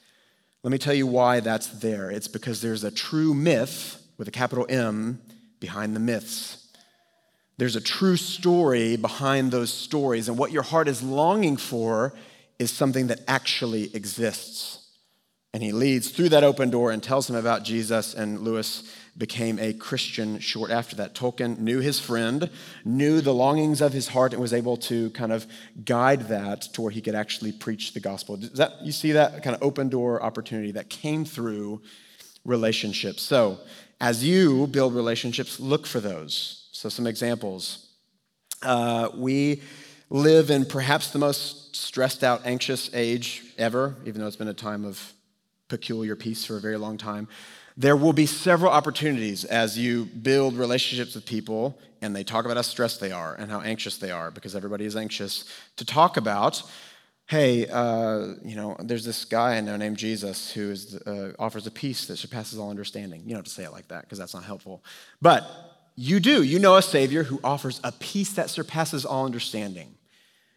Let me tell you why that's there. It's because there's a true myth with a capital M behind the myths. There's a true story behind those stories, and what your heart is longing for is something that actually exists. And he leads through that open door and tells him about Jesus, and Lewis became a Christian short after that. Tolkien knew his friend, knew the longings of his heart, and was able to kind of guide that to where he could actually preach the gospel. Does that, you see that kind of open door opportunity that came through relationships? So, as you build relationships, look for those. So, some examples. Uh, we live in perhaps the most stressed out, anxious age ever, even though it's been a time of peculiar peace for a very long time. There will be several opportunities as you build relationships with people and they talk about how stressed they are and how anxious they are because everybody is anxious to talk about hey, uh, you know, there's this guy I know named Jesus who is, uh, offers a peace that surpasses all understanding. You don't have to say it like that because that's not helpful. But you do. You know a Savior who offers a peace that surpasses all understanding.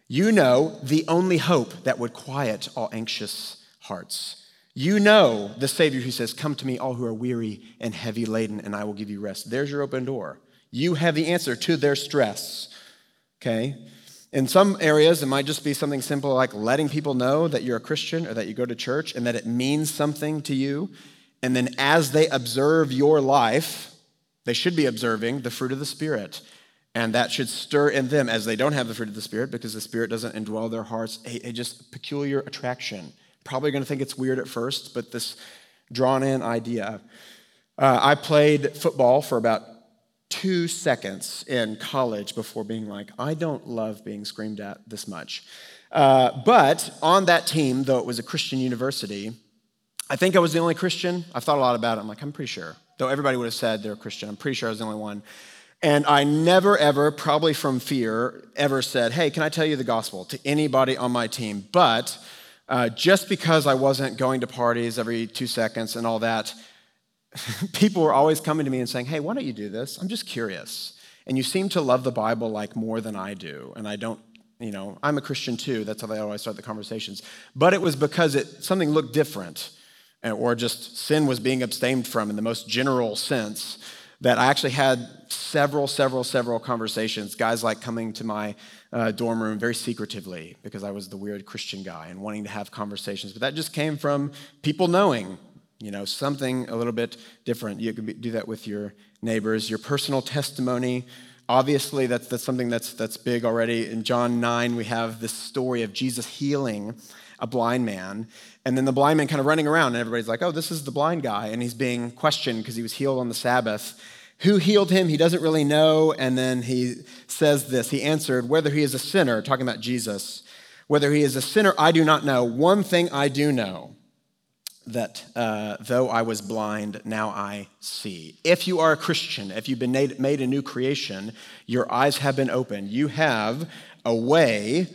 You know the only hope that would quiet all anxious hearts. You know the Savior who says, Come to me, all who are weary and heavy laden, and I will give you rest. There's your open door. You have the answer to their stress. Okay? In some areas, it might just be something simple like letting people know that you're a Christian or that you go to church and that it means something to you. And then as they observe your life, they should be observing the fruit of the Spirit. And that should stir in them as they don't have the fruit of the Spirit because the Spirit doesn't indwell their hearts, a, a just peculiar attraction. Probably going to think it's weird at first, but this drawn in idea. Uh, I played football for about two seconds in college before being like, I don't love being screamed at this much. Uh, but on that team, though it was a Christian university, I think I was the only Christian. I've thought a lot about it. I'm like, I'm pretty sure. Though everybody would have said they're a Christian, I'm pretty sure I was the only one. And I never, ever, probably from fear, ever said, Hey, can I tell you the gospel to anybody on my team? But uh, just because I wasn't going to parties every two seconds and all that, (laughs) people were always coming to me and saying, Hey, why don't you do this? I'm just curious. And you seem to love the Bible like more than I do. And I don't, you know, I'm a Christian too. That's how they always start the conversations. But it was because it something looked different, or just sin was being abstained from in the most general sense. That I actually had several, several, several conversations. Guys like coming to my uh, dorm room very secretively because I was the weird Christian guy and wanting to have conversations. But that just came from people knowing you know, something a little bit different. You could do that with your neighbors, your personal testimony. Obviously, that's, that's something that's, that's big already. In John 9, we have this story of Jesus healing a blind man. And then the blind man kind of running around, and everybody's like, oh, this is the blind guy. And he's being questioned because he was healed on the Sabbath. Who healed him? He doesn't really know. And then he says this He answered, whether he is a sinner, talking about Jesus, whether he is a sinner, I do not know. One thing I do know that uh, though I was blind, now I see. If you are a Christian, if you've been made, made a new creation, your eyes have been opened. You have a way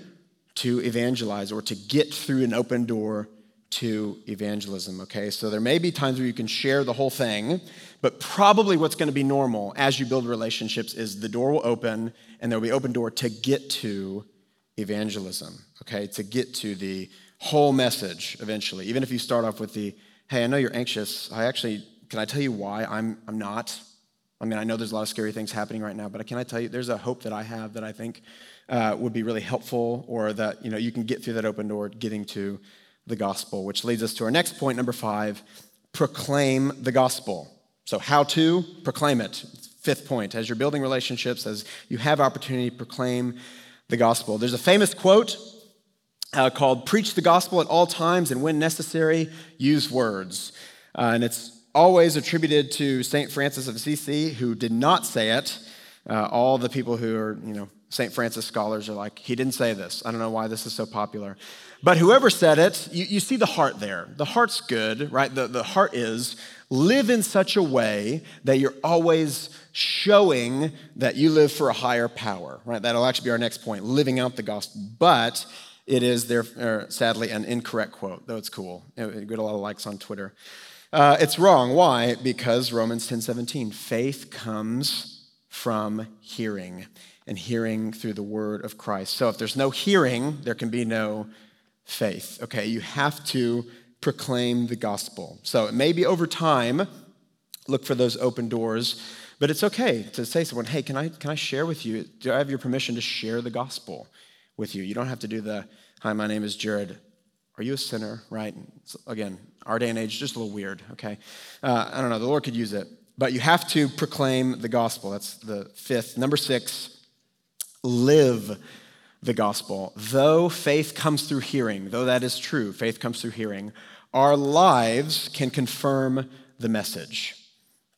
to evangelize or to get through an open door to evangelism, okay? So there may be times where you can share the whole thing, but probably what's going to be normal as you build relationships is the door will open and there will be open door to get to evangelism, okay? To get to the whole message eventually. Even if you start off with the, hey, I know you're anxious. I actually, can I tell you why I'm, I'm not? I mean, I know there's a lot of scary things happening right now, but can I tell you, there's a hope that I have that I think uh, would be really helpful, or that you know you can get through that open door, getting to the gospel, which leads us to our next point, number five: proclaim the gospel. So, how to proclaim it? Fifth point: as you're building relationships, as you have opportunity, to proclaim the gospel. There's a famous quote uh, called Preach the Gospel at All Times and When Necessary, Use Words. Uh, and it's always attributed to St. Francis of Assisi, who did not say it. Uh, all the people who are, you know, St. Francis scholars are like, he didn't say this. I don't know why this is so popular. But whoever said it, you, you see the heart there. The heart's good, right? The, the heart is live in such a way that you're always showing that you live for a higher power, right? That'll actually be our next point, living out the gospel. But it is, there, er, sadly, an incorrect quote, though it's cool. It got a lot of likes on Twitter. Uh, it's wrong. Why? Because Romans 10 17, faith comes from hearing, and hearing through the word of Christ. So if there's no hearing, there can be no faith. Okay, you have to proclaim the gospel. So it may be over time, look for those open doors, but it's okay to say to someone, hey, can I, can I share with you? Do I have your permission to share the gospel? with you. You don't have to do the, hi, my name is Jared. Are you a sinner? Right? Again, our day and age, just a little weird, okay? Uh, I don't know, the Lord could use it. But you have to proclaim the gospel. That's the fifth. Number six, live the gospel. Though faith comes through hearing, though that is true, faith comes through hearing, our lives can confirm the message.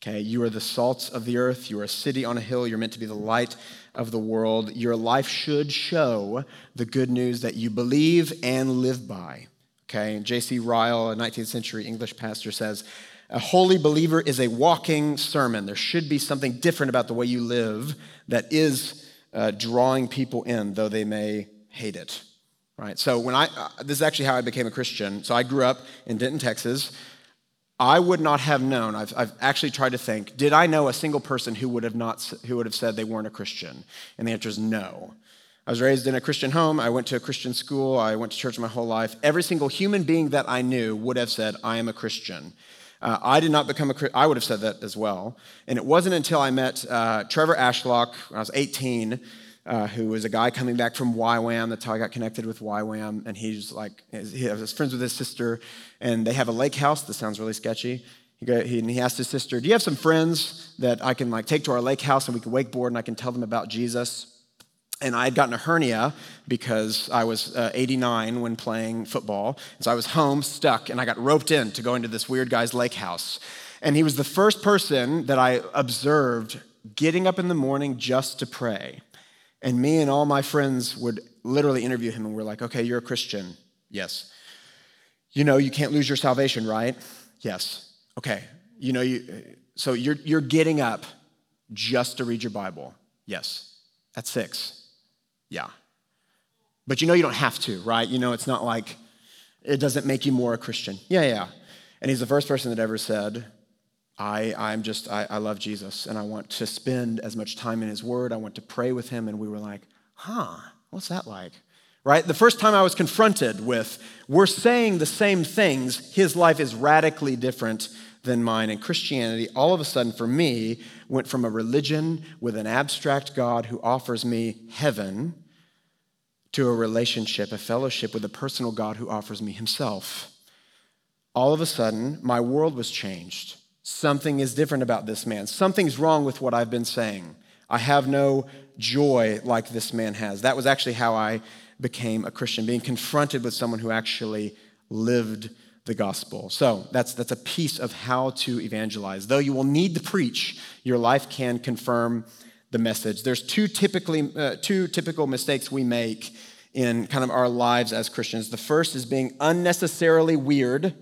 Okay, you are the salt of the earth. You are a city on a hill. You're meant to be the light of the world. Your life should show the good news that you believe and live by. Okay, J.C. Ryle, a 19th century English pastor, says, A holy believer is a walking sermon. There should be something different about the way you live that is uh, drawing people in, though they may hate it. Right? So, when I, uh, this is actually how I became a Christian. So, I grew up in Denton, Texas. I would not have known. I've, I've, actually tried to think, did I know a single person who would have not who would have said they weren't a Christian? And the answer is no. I was raised in a Christian home. I went to a Christian school. I went to church my whole life. Every single human being that I knew would have said, I am a Christian. Uh, I did not become a. I would have said that as well. And it wasn't until I met uh, Trevor Ashlock when I was 18, uh, who was a guy coming back from YWAM. That's how I got connected with YWAM. And he's like, he was friends with his sister, and they have a lake house. This sounds really sketchy. He, got, he, he asked his sister, Do you have some friends that I can like take to our lake house and we can wakeboard and I can tell them about Jesus? And I had gotten a hernia because I was uh, 89 when playing football. So I was home, stuck, and I got roped in to go into this weird guy's lake house. And he was the first person that I observed getting up in the morning just to pray. And me and all my friends would literally interview him, and we're like, okay, you're a Christian. Yes. You know, you can't lose your salvation, right? Yes. Okay. You know, you, so you're, you're getting up just to read your Bible. Yes. At six. Yeah. But you know you don't have to, right? You know, it's not like it doesn't make you more a Christian. Yeah, yeah. And he's the first person that ever said, I, I'm just, I, I love Jesus and I want to spend as much time in his word. I want to pray with him. And we were like, huh, what's that like? Right? The first time I was confronted with, we're saying the same things, his life is radically different than mine. And Christianity, all of a sudden, for me, went from a religion with an abstract God who offers me heaven to a relationship, a fellowship with a personal God who offers me himself. All of a sudden, my world was changed. Something is different about this man. Something's wrong with what I've been saying. I have no joy like this man has. That was actually how I became a Christian, being confronted with someone who actually lived the gospel. So that's, that's a piece of how to evangelize. Though you will need to preach, your life can confirm the message. There's two, typically, uh, two typical mistakes we make in kind of our lives as Christians. The first is being unnecessarily weird,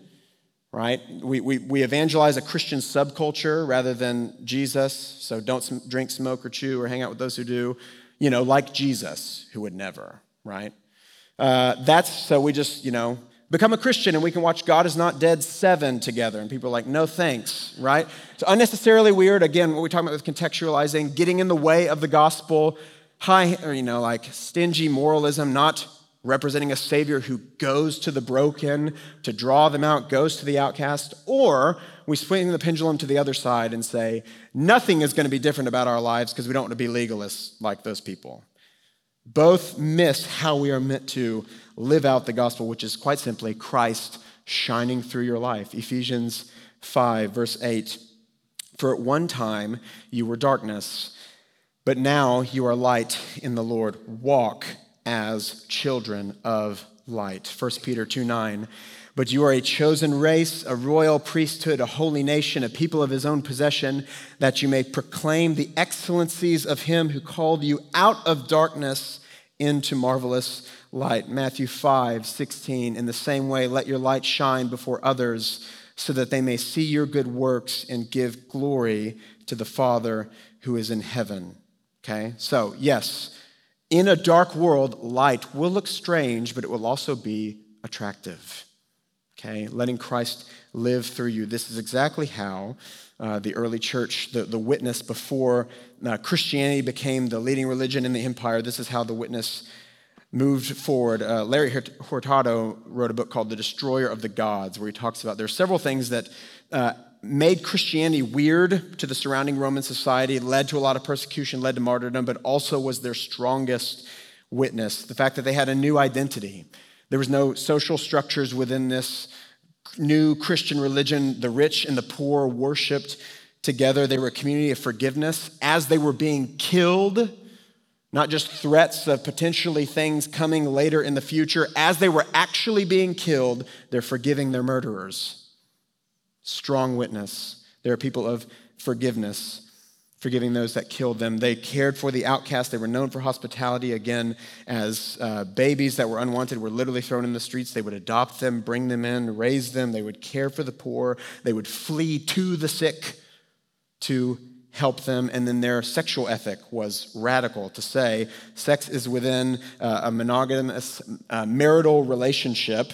right? We, we, we evangelize a Christian subculture rather than Jesus. So don't drink, smoke, or chew, or hang out with those who do, you know, like Jesus, who would never, right? Uh, that's so we just, you know, become a Christian and we can watch God is Not Dead 7 together. And people are like, no thanks, right? It's unnecessarily weird. Again, what we talk about with contextualizing, getting in the way of the gospel, high, or, you know, like stingy moralism, not representing a Savior who goes to the broken to draw them out, goes to the outcast, or we swing the pendulum to the other side and say, nothing is going to be different about our lives because we don't want to be legalists like those people. Both miss how we are meant to live out the gospel, which is quite simply Christ shining through your life. Ephesians 5, verse 8. For at one time you were darkness, but now you are light in the Lord. Walk as children of light. 1 Peter 2 9. But you are a chosen race, a royal priesthood, a holy nation, a people of his own possession, that you may proclaim the excellencies of him who called you out of darkness into marvelous light. Matthew 5, 16. In the same way, let your light shine before others so that they may see your good works and give glory to the Father who is in heaven. Okay? So, yes, in a dark world, light will look strange, but it will also be attractive. Okay? Letting Christ live through you. This is exactly how uh, the early church, the, the witness before uh, Christianity became the leading religion in the empire, this is how the witness moved forward. Uh, Larry Hurtado wrote a book called The Destroyer of the Gods, where he talks about there are several things that uh, made Christianity weird to the surrounding Roman society, led to a lot of persecution, led to martyrdom, but also was their strongest witness. The fact that they had a new identity. There was no social structures within this new Christian religion. The rich and the poor worshiped together. They were a community of forgiveness. As they were being killed, not just threats of potentially things coming later in the future. As they were actually being killed, they're forgiving their murderers. Strong witness. They are people of forgiveness, forgiving those that killed them. They cared for the outcast. They were known for hospitality. Again, as uh, babies that were unwanted were literally thrown in the streets, they would adopt them, bring them in, raise them. They would care for the poor. They would flee to the sick to help them. And then their sexual ethic was radical to say sex is within uh, a monogamous uh, marital relationship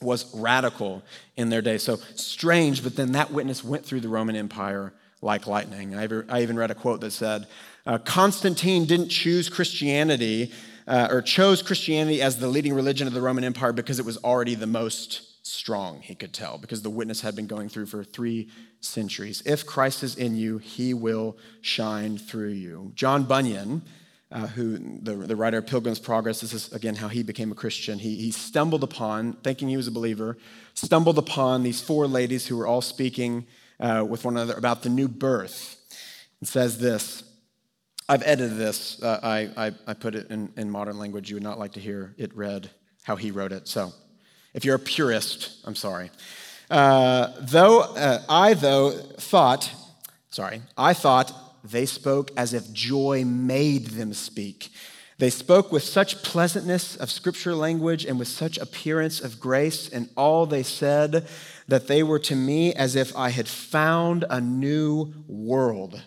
was radical in their day. So strange, but then that witness went through the Roman Empire like lightning. I, even read a quote that said, Uh, Constantine didn't choose Christianity uh, or chose Christianity as the leading religion of the Roman Empire because it was already the most strong, he could tell, because the witness had been going through for three centuries. If Christ is in you, he will shine through you. John Bunyan, uh, who the, the writer of Pilgrim's Progress, this is again how he became a Christian. He, he stumbled upon, thinking he was a believer, stumbled upon these four ladies who were all speaking uh, with one another about the new birth. It says this I've edited this. Uh, I, I, I, put it in, in modern language. You would not like to hear it read how he wrote it. So if you're a purist, I'm sorry. Uh, though uh, I, though, thought, sorry, I thought they spoke as if joy made them speak. They spoke with such pleasantness of scripture language and with such appearance of grace in all they said that they were to me as if I had found a new world.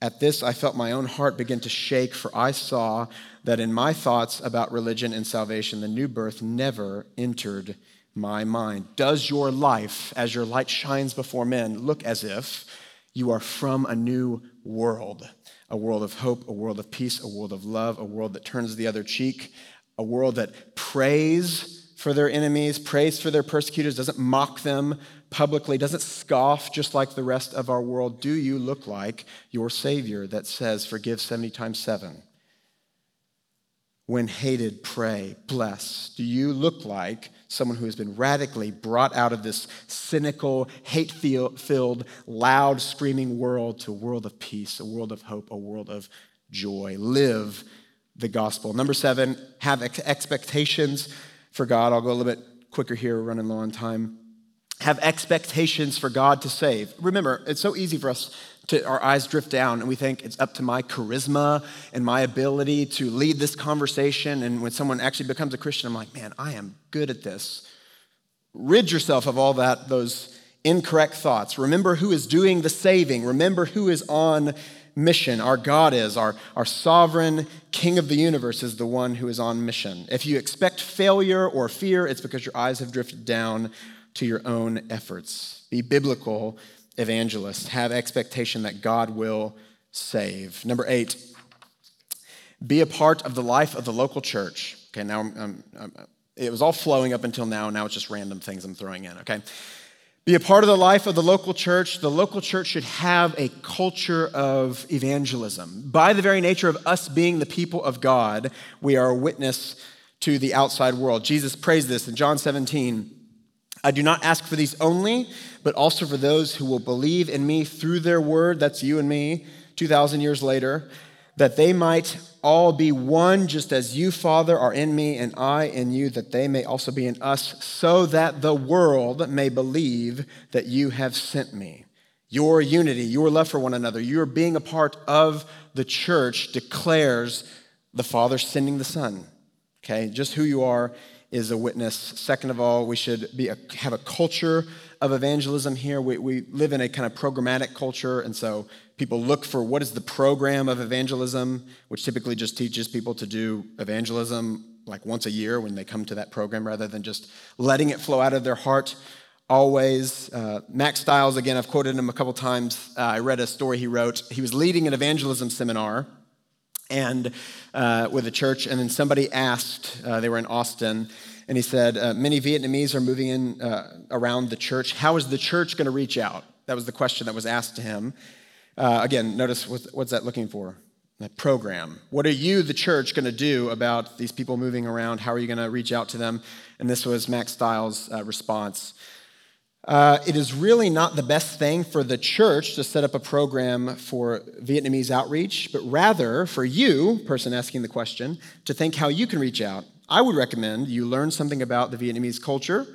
At this, I felt my own heart begin to shake, for I saw that in my thoughts about religion and salvation, the new birth never entered my mind. Does your life, as your light shines before men, look as if you are from a new world? A world of hope, a world of peace, a world of love, a world that turns the other cheek, a world that prays for their enemies, prays for their persecutors, doesn't mock them, publicly, doesn't scoff just like the rest of our world. Do you look like your Savior that says, Forgive 70 times 7? When hated, pray, bless. Do you look like someone who has been radically brought out of this cynical, hate filled, loud, screaming world to a world of peace, a world of hope, a world of joy? Live the gospel. Number seven, have expectations for God. I'll go a little bit quicker here, we're running low on time have expectations for God to save. Remember, it's so easy for us to our eyes drift down and we think it's up to my charisma and my ability to lead this conversation. And when someone actually becomes a Christian, I'm like, man, I am good at this. Rid yourself of all that, those incorrect thoughts. Remember who is doing the saving. Remember who is on mission. Our God is, our, our sovereign King of the universe is the one who is on mission. If you expect failure or fear, it's because your eyes have drifted down to your own efforts. Be biblical evangelists. Have expectation that God will save. Number eight, be a part of the life of the local church. Okay, now I'm, I'm, I'm, it was all flowing up until now. Now it's just random things I'm throwing in, okay? Be a part of the life of the local church. The local church should have a culture of evangelism. By the very nature of us being the people of God, we are a witness to the outside world. Jesus prays this in John 17. I do not ask for these only, but also for those who will believe in me through their word. That's you and me, 2,000 years later, that they might all be one, just as you, Father, are in me and I in you, that they may also be in us, so that the world may believe that you have sent me. Your unity, your love for one another, your being a part of the church declares the Father sending the Son. Okay, just who you are is a witness. Second of all, we should be a, have a culture of evangelism here. We, we live in a kind of programmatic culture, and so people look for what is the program of evangelism, which typically just teaches people to do evangelism like once a year when they come to that program rather than just letting it flow out of their heart always. Uh, Mack Stiles, again, I've quoted him a couple times. Uh, I read a story he wrote. He was leading an evangelism seminar and uh, with a church, and then somebody asked, uh, they were in Austin, and he said, uh, Many Vietnamese are moving in uh, around the church. How is the church going to reach out? That was the question that was asked to him. Uh, again, notice what's, what's that looking for? That program. What are you, the church, going to do about these people moving around? How are you going to reach out to them? And this was Mack Stiles' uh, response. Uh, it is really not the best thing for the church to set up a program for Vietnamese outreach, but rather for you, person asking the question, to think how you can reach out. I would recommend you learn something about the Vietnamese culture,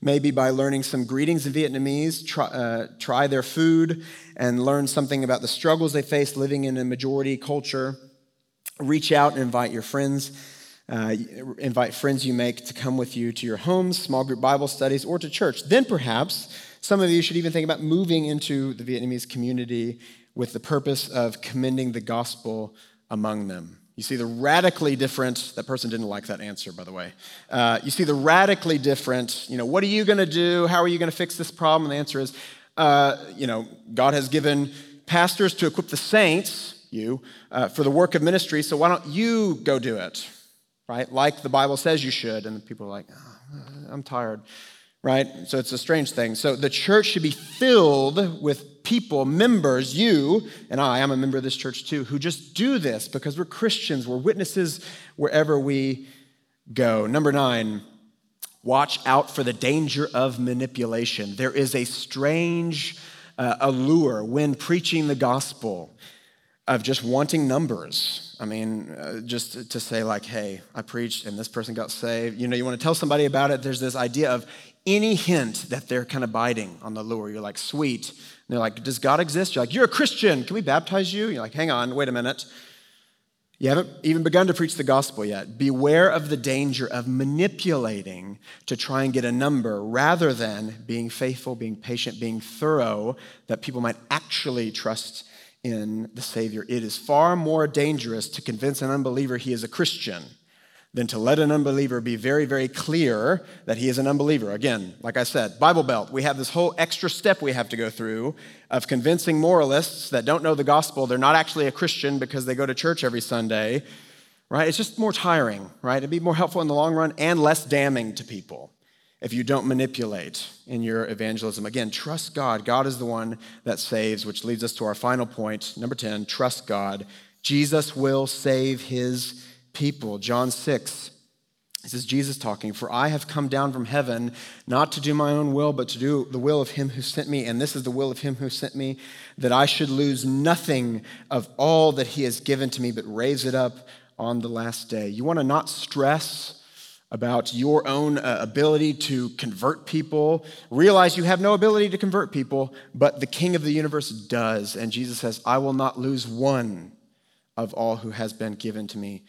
maybe by learning some greetings in Vietnamese, try, uh, try their food, and learn something about the struggles they face living in a majority culture. Reach out and invite your friends uh, invite friends you make to come with you to your homes, small group Bible studies, or to church. Then perhaps some of you should even think about moving into the Vietnamese community with the purpose of commending the gospel among them. You see the radically different, that person didn't like that answer, by the way. Uh, you see the radically different, you know, what are you going to do? How are you going to fix this problem? And the answer is, uh, you know, God has given pastors to equip the saints you, uh, for the work of ministry, so why don't you go do it? Right? Like the Bible says you should. And people are like, oh, I'm tired. Right? So it's a strange thing. So the church should be filled with people, members, you and I, I'm a member of this church too, who just do this because we're Christians, we're witnesses wherever we go. Number nine, watch out for the danger of manipulation. There is a strange uh, allure when preaching the gospel of just wanting numbers. I mean, uh, just to say, like, hey, I preached and this person got saved. You know, you want to tell somebody about it. There's this idea of any hint that they're kind of biting on the lure. You're like, sweet. And they're like, does God exist? You're like, you're a Christian. Can we baptize you? You're like, hang on, wait a minute. You haven't even begun to preach the gospel yet. Beware of the danger of manipulating to try and get a number rather than being faithful, being patient, being thorough, that people might actually trust in the Savior. It is far more dangerous to convince an unbeliever he is a Christian than to let an unbeliever be very, very clear that he is an unbeliever. Again, like I said, Bible Belt, we have this whole extra step we have to go through of convincing moralists that don't know the gospel, they're not actually a Christian because they go to church every Sunday, right? It's just more tiring, right? It'd be more helpful in the long run and less damning to people if you don't manipulate in your evangelism. Again, trust God. God is the one that saves, which leads us to our final point. Number 10, trust God. Jesus will save his people. John 6. This is Jesus talking, For I have come down from heaven not to do my own will, but to do the will of him who sent me. And this is the will of him who sent me, that I should lose nothing of all that he has given to me, but raise it up on the last day. You want to not stress about your own uh, ability to convert people. Realize you have no ability to convert people, but the King of the universe does. And Jesus says, I will not lose one of all who has been given to me.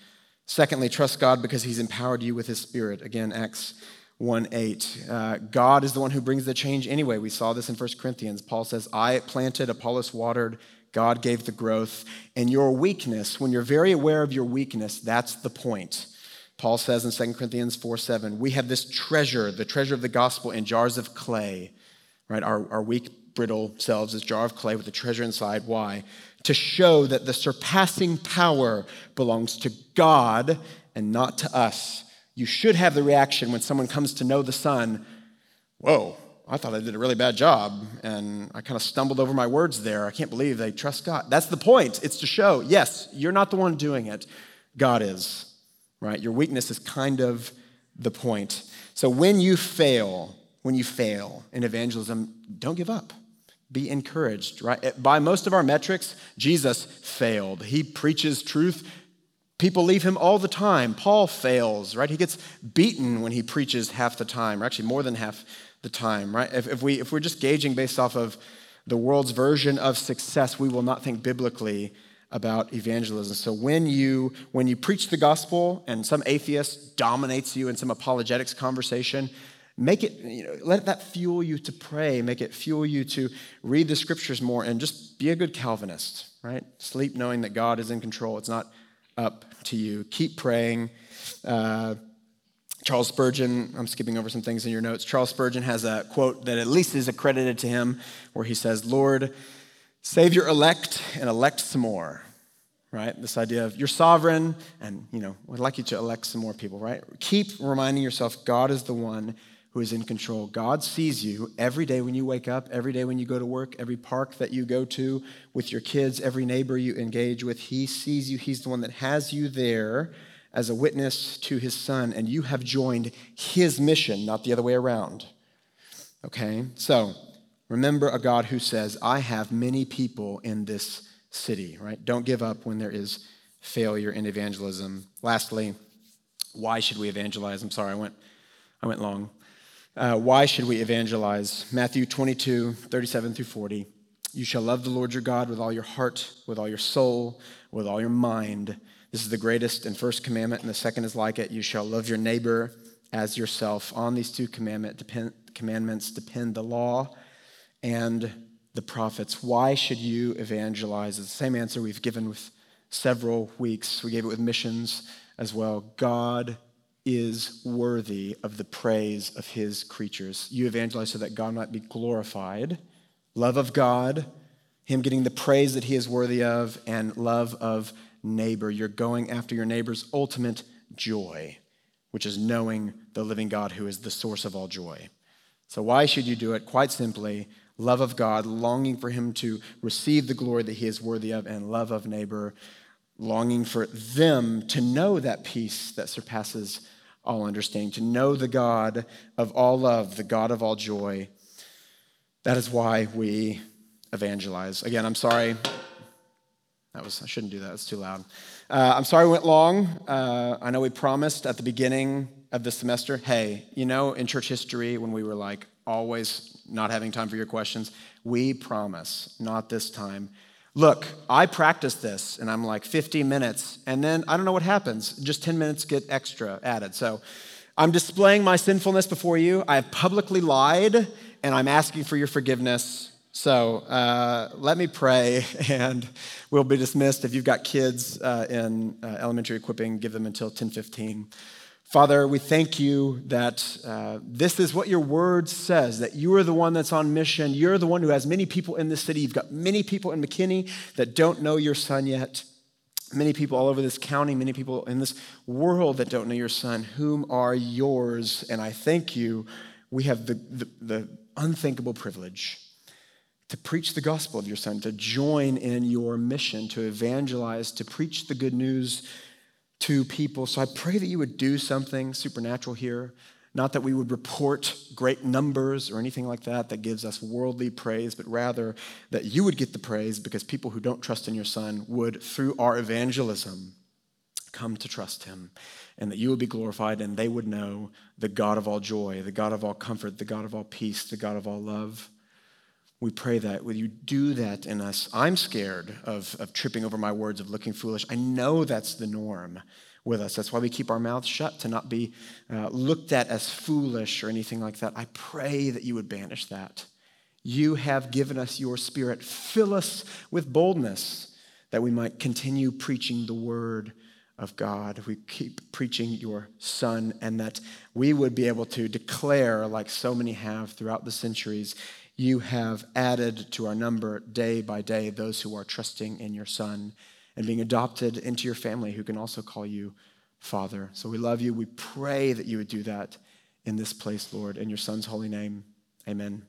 Secondly, trust God because he's empowered you with his spirit. Again, Acts 1 8. Uh, God is the one who brings the change anyway. We saw this in 1 Corinthians. Paul says, I planted, Apollos watered, God gave the growth. And your weakness, when you're very aware of your weakness, that's the point. Paul says in 2 Corinthians 4 7, we have this treasure, the treasure of the gospel, in jars of clay, right? Our, our weak, brittle selves, this jar of clay with the treasure inside. Why? To show that the surpassing power belongs to God and not to us. You should have the reaction when someone comes to know the Son Whoa, I thought I did a really bad job, and I kind of stumbled over my words there. I can't believe they trust God. That's the point. It's to show, yes, you're not the one doing it, God is, right? Your weakness is kind of the point. So when you fail, when you fail in evangelism, don't give up be encouraged, right? Eh, by most of our metrics, Jesus failed. He preaches truth. People leave him all the time. Paul fails, right? He gets beaten when he preaches half the time, or actually more than half the time, right? If, if, we, if we're just gauging based off of the world's version of success, we will not think biblically about evangelism. So when you when you preach the gospel and some atheist dominates you in some apologetics conversation, Make it, you know, let that fuel you to pray, make it fuel you to read the scriptures more, and just be a good Calvinist, right? Sleep knowing that God is in control. It's not up to you. Keep praying. Uh, Charles Spurgeon, I'm skipping over some things in your notes. Charles Spurgeon has a quote that at least is accredited to him where he says, Lord, save your elect and elect some more right? This idea of you're sovereign and, you know, we'd like you to elect some more people, right? Keep reminding yourself God is the one who is in control. God sees you every day when you wake up, every day when you go to work, every park that you go to with your kids, every neighbor you engage with. He sees you. He's the one that has you there as a witness to his son, and you have joined his mission, not the other way around. Okay? So, remember a God who says, I have many people in this city, right? Don't give up when there is failure in evangelism. Lastly, why should we evangelize? I'm sorry, I went, I went long. Uh, why should we evangelize? Matthew 22, 37 through 40. You shall love the Lord your God with all your heart, with all your soul, with all your mind. This is the greatest and first commandment, and the second is like it. You shall love your neighbor as yourself. On these two commandment, depend, commandments depend the law and the prophets. Why should you evangelize? It's the same answer we've given with several weeks. We gave it with missions as well. God is worthy of the praise of his creatures. You evangelize so that God might be glorified. Love of God, him getting the praise that he is worthy of, and love of neighbor. You're going after your neighbor's ultimate joy, which is knowing the living God who is the source of all joy. So, why should you do it? Quite simply, love of God, longing for him to receive the glory that he is worthy of, and love of neighbor, longing for them to know that peace that surpasses all understanding, to know the God of all love, the God of all joy. That is why we evangelize. Again, I'm sorry. That was I shouldn't do that. It's too loud. Uh, I'm sorry we went long. Uh, I know we promised at the beginning of the semester, hey, you know, in church history when we were like always not having time for your questions, we promise, not this time. Look, I practice this and I'm like 50 minutes, and then I don't know what happens. Just 10 minutes get extra added. So I'm displaying my sinfulness before you. I have publicly lied, and I'm asking for your forgiveness. So uh, let me pray, (laughs) and we'll be dismissed. If you've got kids uh, in uh, elementary equipping, give them until 10:15. Father, we thank you that uh, this is what your word says, that you are the one that's on mission. You're the one who has many people in this city. You've got many people in McKinney that don't know your son yet. Many people all over this county, many people in this world that don't know your son, whom are yours. And I thank you. We have the, the, the unthinkable privilege to preach the gospel of your son, to join in your mission, to evangelize, to preach the good news to people. So I pray that you would do something supernatural here. Not that we would report great numbers or anything like that that gives us worldly praise, but rather that you would get the praise because people who don't trust in your Son would, through our evangelism, come to trust him and that you would be glorified and they would know the God of all joy, the God of all comfort, the God of all peace, the God of all love. We pray that. Will you do that in us? I'm scared of, of tripping over my words, of looking foolish. I know that's the norm with us. That's why we keep our mouths shut, to not be uh, looked at as foolish or anything like that. I pray that you would banish that. You have given us your spirit. Fill us with boldness that we might continue preaching the word of God. We keep preaching your son, and that we would be able to declare, like so many have throughout the centuries, you have added to our number day by day those who are trusting in your Son and being adopted into your family who can also call you Father. So we love you. We pray that you would do that in this place, Lord, in your Son's holy name. Amen.